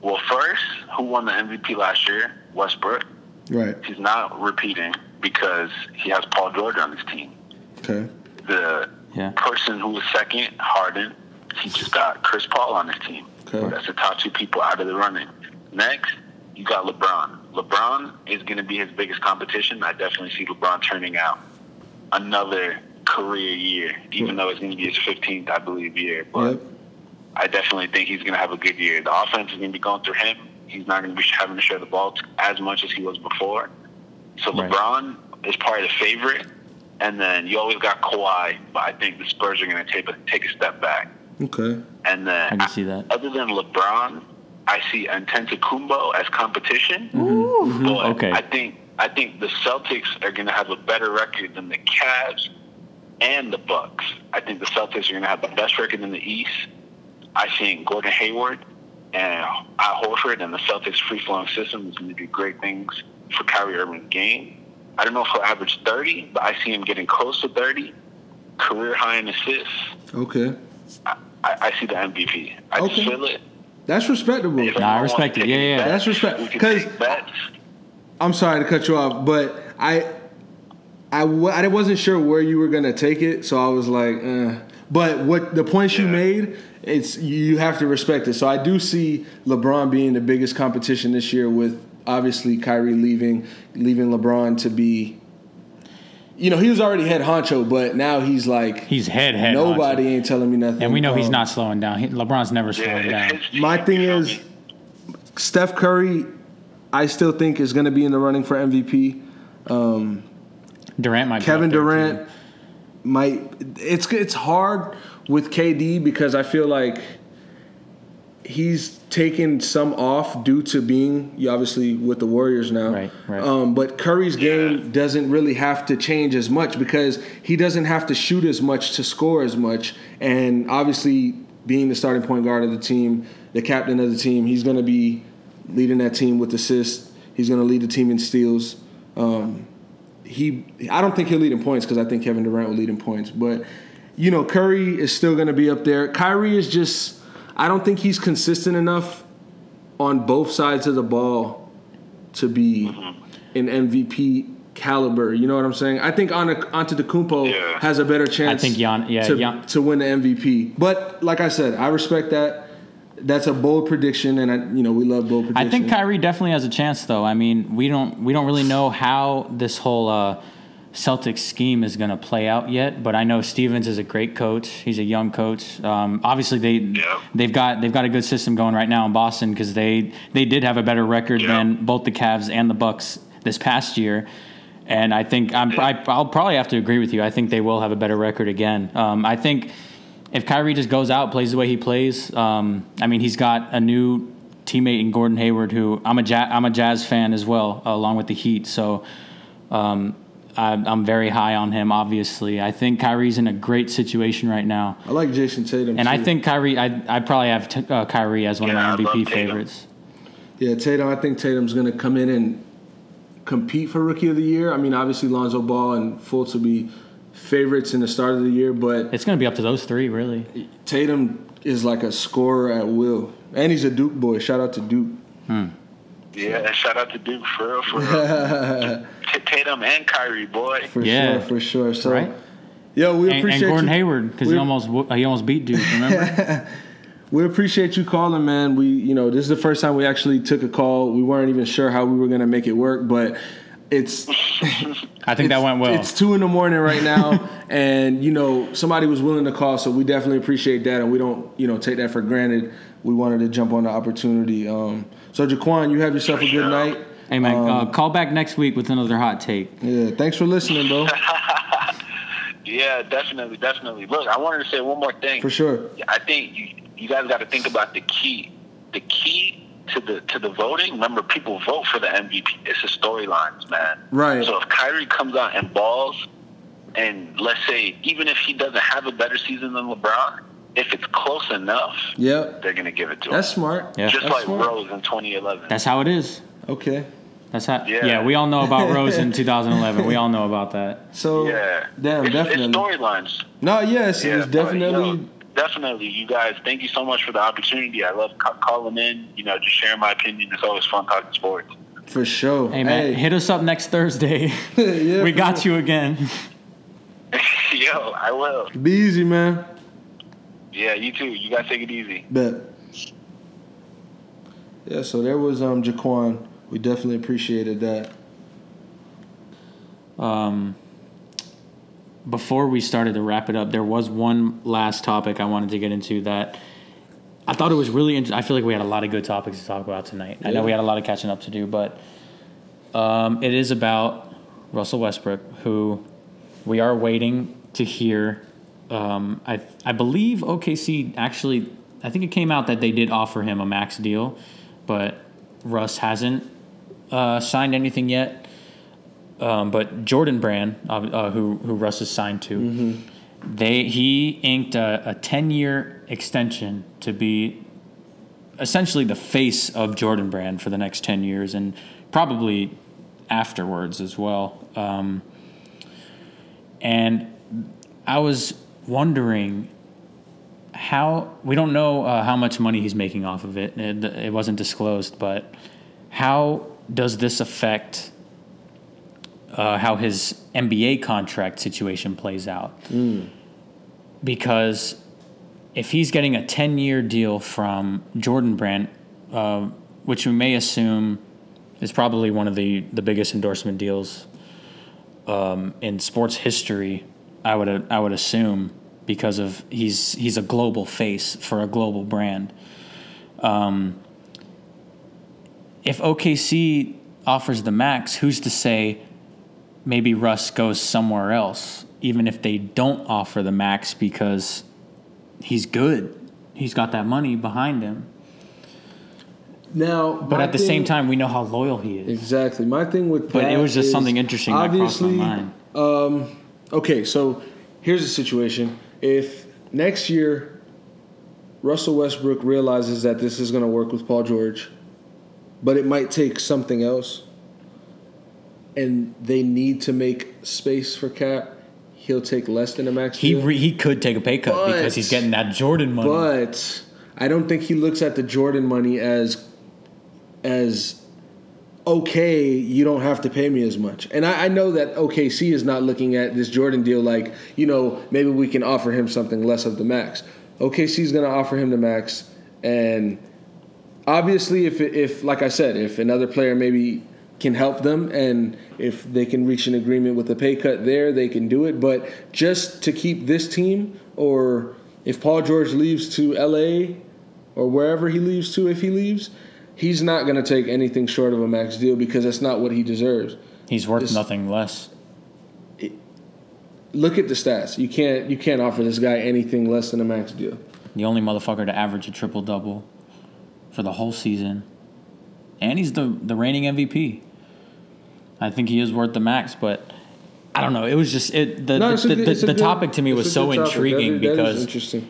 Well, first, who won the MVP last year? Westbrook. Right. He's not repeating because he has Paul George on his team. Okay. The Yeah. person who was second, Harden, he just got Chris Paul on his team. Okay. That's the top two people out of the running. Next, you got LeBron. LeBron is going to be his biggest competition. I definitely see LeBron turning out another career year, even though it's going to be his 15th, I believe, year. But Yep. I definitely think he's going to have a good year. The offense is going to be going through him. He's not going to be having to share the ball as much as he was before. So Right. LeBron is probably the favorite. And then you always got Kawhi, but I think the Spurs are going to take a, take a step back. Okay. And then I can see that. other than LeBron, I see Antetokounmpo as competition. Mm-hmm. But Okay. I think I think the Celtics are going to have a better record than the Cavs and the Bucks. I think the Celtics are going to have the best record in the East. I think Gordon Hayward and Al Horford and the Celtics free flowing system is going to do great things for Kyrie Irving's game. I don't know if he'll average 30, but I see him getting close to 30. Career high in assists. Okay. I, I see the MVP. I Okay. feel it. That's respectable. If Nah, I respect it. Yeah, yeah. bets, That's respect- We can 'cause- take bets. I'm sorry to cut you off, but I, I, w- I wasn't sure where you were gonna take it, so I was like, eh. but what the points you made, it's you have to respect it. So I do see LeBron being the biggest competition this year, with obviously Kyrie leaving, leaving LeBron to be. You know, he was already head honcho, but now he's like He's head head. nobody honcho. ain't telling me nothing. And we know he's Um, not slowing down. He, LeBron's never Yeah, slowing down. My thing is. Steph Curry, I still think is going to be in the running for MVP. Durant might. Kevin up Durant too. might. It's it's hard with KD because I feel like he's taken some off due to being obviously with the Warriors now. Right, right. Um, but Curry's game doesn't really have to change as much because he doesn't have to shoot as much to score as much, and obviously being the starting point guard of the team, the captain of the team, he's going to be leading that team with assists. He's going to lead the team in steals. Um, he I don't think he'll lead in points because I think Kevin Durant will lead in points. But you know, Curry is still going to be up there. Kyrie is just I don't think he's consistent enough on both sides of the ball to be an MVP caliber. You know what I'm saying? I think Antetokounmpo Yeah. has a better chance. I think Gian- yeah, to, Gian- to win the MVP. But like I said, I respect that. That's a bold prediction, and I, you know we love bold predictions. I think Kyrie definitely has a chance, though. I mean, we don't we don't really know how this whole uh, Celtics scheme is going to play out yet. But I know Stevens is a great coach. He's a young coach. Um, obviously, they Yeah. they've got they've got a good system going right now in Boston because they they did have a better record Yeah. than both the Cavs and the Bucks this past year. And I think I'm, I, I'll probably have to agree with you. I think they will have a better record again. Um, I think if Kyrie just goes out, plays the way he plays, um, I mean, he's got a new teammate in Gordon Hayward, who I'm a ja- I'm a Jazz fan as well, along with the Heat. So um, I, I'm very high on him. Obviously, I think Kyrie's in a great situation right now, I like Jayson Tatum, and I think Kyrie. I I probably have t- uh, Kyrie as one Yeah, of my MVP favorites. Yeah, Tatum. I think Tatum's going to come in and compete for Rookie of the Year. I mean, obviously Lonzo Ball and Fultz will be favorites in the start of the year, but It's going to be up to those three, really. Tatum is like a scorer at will, and he's a Duke boy. Shout out to Duke. Yeah, and shout out to Duke for real, for real. T- Tatum and Kyrie, boy. For Yeah. sure, for sure. So, Right. yo, we And, appreciate and Gordon you. Hayward because he almost he almost beat Duke. Remember? We appreciate you calling, man. We, you know, this is the first time we actually took a call. We weren't even sure how we were going to make it work, but it's I think that went well. It's two in the morning right now, and you know somebody was willing to call, so we definitely appreciate that, and we don't you know take that for granted. We wanted to jump on the opportunity. Um, so Jaquan, you have yourself a good night. hey man, Um, uh, call back next week with another hot take. Yeah, thanks for listening, bro. Yeah, definitely, definitely. Look, I wanted to say one more thing. For sure. I think you you guys got to think about the key. The key to the to the voting. Remember, people vote for the MVP. It's the storylines, man. Right. So if Kyrie comes out and balls, and let's say even if he doesn't have a better season than LeBron, if it's close enough, Yep, they're gonna give it to us. that's him. smart. Yeah. Just That's like smart. Rose in 2011. That's how it is. Okay, That's how. Yeah. Yeah. we all know about Rose in 2011. We all know about that. so yeah. damn, it's, definitely. It's storylines. no, yes, Yeah, it's but, definitely. yo, definitely, you guys. Thank you so much for the opportunity. I love ca- calling in. You know, just sharing my opinion. It's always fun talking sports. For sure. Hey man, hit us up next Thursday. Yeah, we got sure. you again. Yo, I will. Be easy, man. Yeah, you too. You guys take it easy. Bet. Yeah, so there was um Jaquan. We definitely appreciated that. Um, before we started to wrap it up, there was one last topic I wanted to get into that I thought it was really interesting. I feel like we had a lot of good topics to talk about tonight. I know we had a lot of catching up to do, but um, it is about Russell Westbrook, who we are waiting to hear. Um, I I believe OKC actually. I think it came out that they did offer him a max deal, but Russ hasn't uh, signed anything yet. Um, but Jordan Brand, uh, uh, who who Russ is signed to, they he inked a, a ten year extension to be essentially the face of Jordan Brand for the next ten years and probably afterwards as well. Um, and I was wondering how we don't know uh, how much money he's making off of it. it. It wasn't disclosed, but how does this affect uh, how his NBA contract situation plays out? Because if he's getting a 10 year deal from Jordan Brand, uh, which we may assume is probably one of the, the biggest endorsement deals um, in sports history, I would I would assume because of he's he's a global face for a global brand. Um, if OKC offers the max, who's to say maybe Russ goes somewhere else, even if they don't offer the max because he's good. He's got that money behind him. Now, But at the thing- same time, we know how loyal he is. exactly. My thing with But it was just something interesting that crossed my obviously, mind. Um, okay, so here's the situation: if next year Russell Westbrook realizes that this is going to work with Paul George, but it might take something else, and they need to make space for Cap, he'll take less than a max. He re- he could take a pay cut But- because he's getting that Jordan money. But I don't think he looks at the Jordan money as as okay, you don't have to pay me as much. And I, I know that OKC is not looking at this Jordan deal like, you know, maybe we can offer him something less of the max. OKC is going to offer him the max, and obviously, if if like I said, if another player maybe can help them and if they can reach an agreement with a pay cut there, they can do it. But just to keep this team, or if Paul George leaves to LA or wherever he leaves to, if he leaves, he's not going to take anything short of a max deal because that's not what he deserves. he's worth Just- nothing less. Look at the stats. You can't you can't offer this guy anything less than a max deal. The only motherfucker to average a triple double for the whole season, and he's the the reigning MVP. I think he is worth the max, but I don't know. It was just it. The No, the, the, good- the, it's a good- topic to me was so intriguing That is- that because interesting.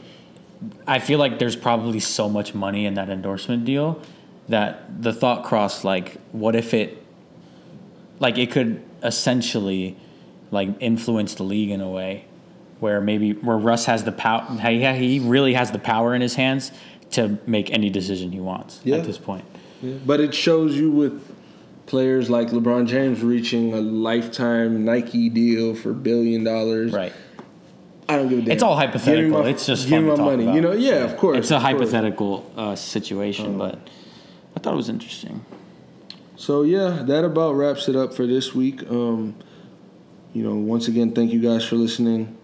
I feel like there's probably so much money in that endorsement deal that the thought crossed like, what if it, like, it could essentially, like, influence the league in a way where maybe where Russ has the power. He he really has the power in his hands to make any decision he wants Yeah. at this point. Yeah. But it shows you with players like LeBron James reaching a lifetime Nike deal for billion dollars. Right. I don't give a damn. It's all hypothetical. my- it's just give me my money. about. You know, yeah, of course. It's a hypothetical uh, situation, but I thought it was interesting. So yeah, that about wraps it up for this week. Um, you know, once again, thank you guys for listening.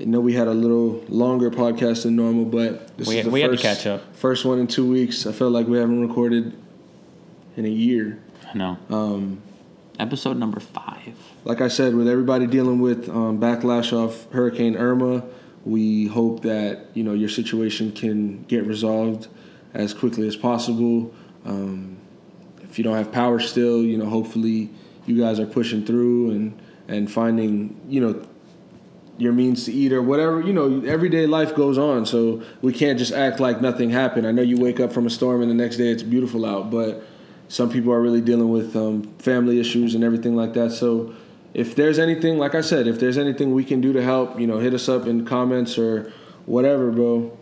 I know we had a little longer podcast than normal, but this We- is the we had to first, catch up. First one in two weeks. I felt like we haven't recorded in a year. I know. Um, Episode number five. like I said, with everybody dealing with um, backlash off Hurricane Irma, we hope that you know your situation can get resolved as quickly as possible. Um, if you don't have power still, you know, hopefully you guys are pushing through and and finding you know your means to eat or whatever. You know, everyday life goes on, so we can't just act like nothing happened. I know you wake up from a storm and the next day it's beautiful out, but some people are really dealing with um, family issues and everything like that. So if there's anything, like I said, if there's anything we can do to help, you know, hit us up in comments or whatever, bro.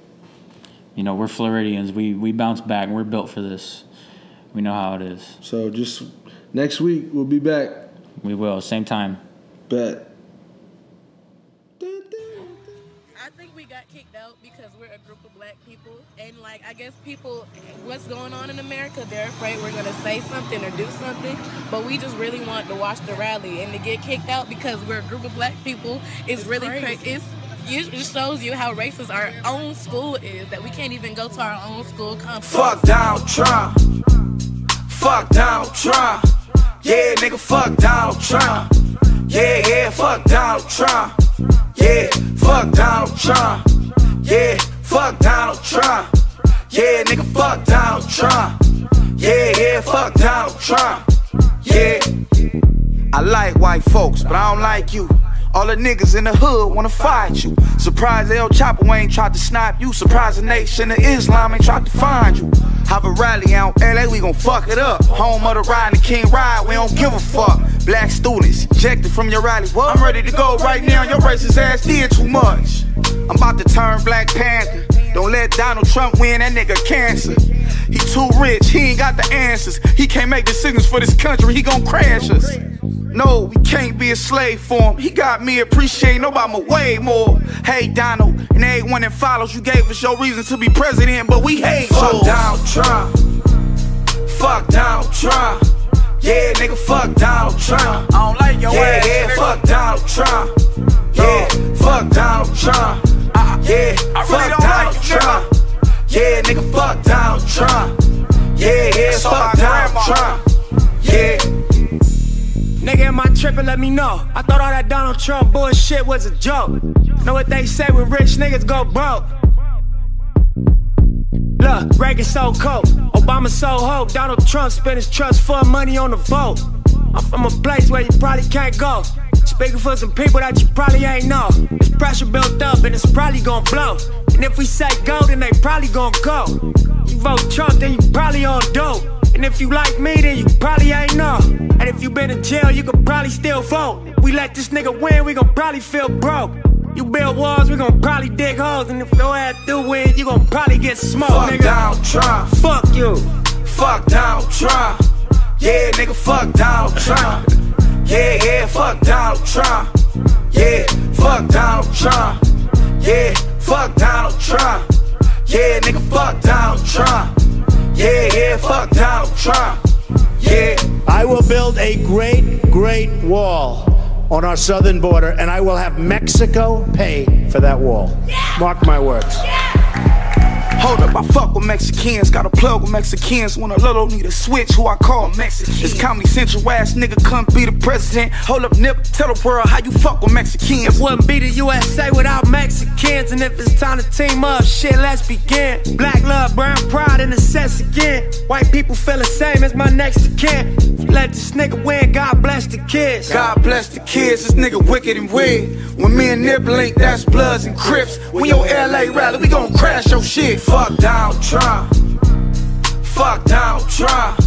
You know, we're Floridians. We we bounce back. We're built for this. We know how it is. So just next week we'll be back. We will. Same time. Bet. I think we got kicked out because we're a group of black people and like i guess people what's going on in america they're afraid we're going to say something or do something but we just really want to watch the rally and to get kicked out because we're a group of black people is It's really crazy. crazy it's it just shows you how racist our own school is that we can't even go to our own school conference. Fuck Donald Trump. Fuck Donald Trump. Yeah, nigga, fuck Donald Trump. Yeah, yeah, fuck Donald Trump. Yeah, fuck Donald Trump. Yeah, fuck Donald Trump. Yeah, nigga, fuck Donald Trump. Yeah, yeah, fuck Donald Trump. Yeah. I like white folks, but I don't like you. All the niggas in the hood wanna fight you. Surprised El Chapo ain't tried to snipe you. Surprise the nation of Islam ain't tried to find you. Have a rally out LA, we gon' fuck it up. Home of the ride and the King ride, we don't give a fuck. Black students ejected from your rally. What? I'm ready to go right now. Your racist ass did too much. I'm about to turn Black Panther. Don't let Donald Trump win, that nigga cancer. He too rich, he ain't got the answers. He can't make decisions for this country, he gon' crash us. No, we can't be a slave for him. He got me appreciating Obama way more. Hey, Donald, and everyone that follows, you gave us your reason to be president, but we hate Fuck yours. Donald Trump. Fuck Donald Trump. Yeah, nigga, fuck Donald Trump. I don't like your yeah, ass. Yeah, nigga. fuck Donald Trump. Yeah, fuck Donald Trump. Yeah, I really fuck Donald like Trump. Yeah, nigga, fuck Donald Trump. Yeah, yeah, Saw fuck Donald. Trump. Yeah. Nigga, am I tripping? Let me know. I thought all that Donald Trump bullshit was a joke. Know what they say when rich niggas go broke? Look, Reagan so cold, Obama so ho. Donald Trump spent his trust fund money on the vote. I'm from a place where you probably can't go. Speaking for some people that you probably ain't know. There's pressure built up and it's probably gonna blow. And if we say go, then they probably gonna go. You vote Trump, then you probably on dope. And if you like me, then you probably ain't know. And if you been in jail, you could probably still vote. If we let this nigga win, we gon' probably feel broke. You build walls, we gon' probably dig holes. And if your ass do win, you gon' probably get smoked, Fuck nigga. Donald Trump. Fuck you. Fuck Donald Trump. Yeah, nigga, fuck Donald Trump. Yeah, yeah, fuck Donald Trump. Yeah, fuck Donald Trump. Yeah, fuck Donald Trump. Yeah, nigga, fuck Donald Trump. Yeah, yeah, fuck Donald Trump. Yeah. I will build a great, great wall on our southern border, and I will have Mexico pay for that wall. Mark my words. Hold up, I fuck with Mexicans. Got a plug with Mexicans. When a little need a switch, who I call Mexican. This Comedy Central ass nigga come be the president. Hold up, Nip, tell the world how you fuck with Mexicans. It wouldn't be the USA without Mexicans. And if it's time to team up, shit, let's begin. Black love, brown pride, and the sense again. White people feel the same as my next of kin. Let this nigga win, God bless the kids. God bless the kids, this nigga wicked and weird. When me and Nip link, that's Bloods and Crips. When your LA rally, we gon' crash your shit. Fuck Donald Trump. Fuck Donald Trump.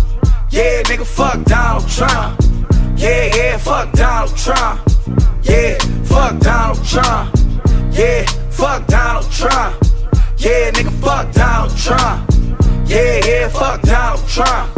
Yeah, nigga, fuck Donald Trump. Yeah, yeah, fuck Donald Trump. Yeah, fuck Donald Trump. Yeah, fuck Donald Trump. Yeah, nigga, fuck Donald Trump. Yeah, yeah, fuck Donald Trump.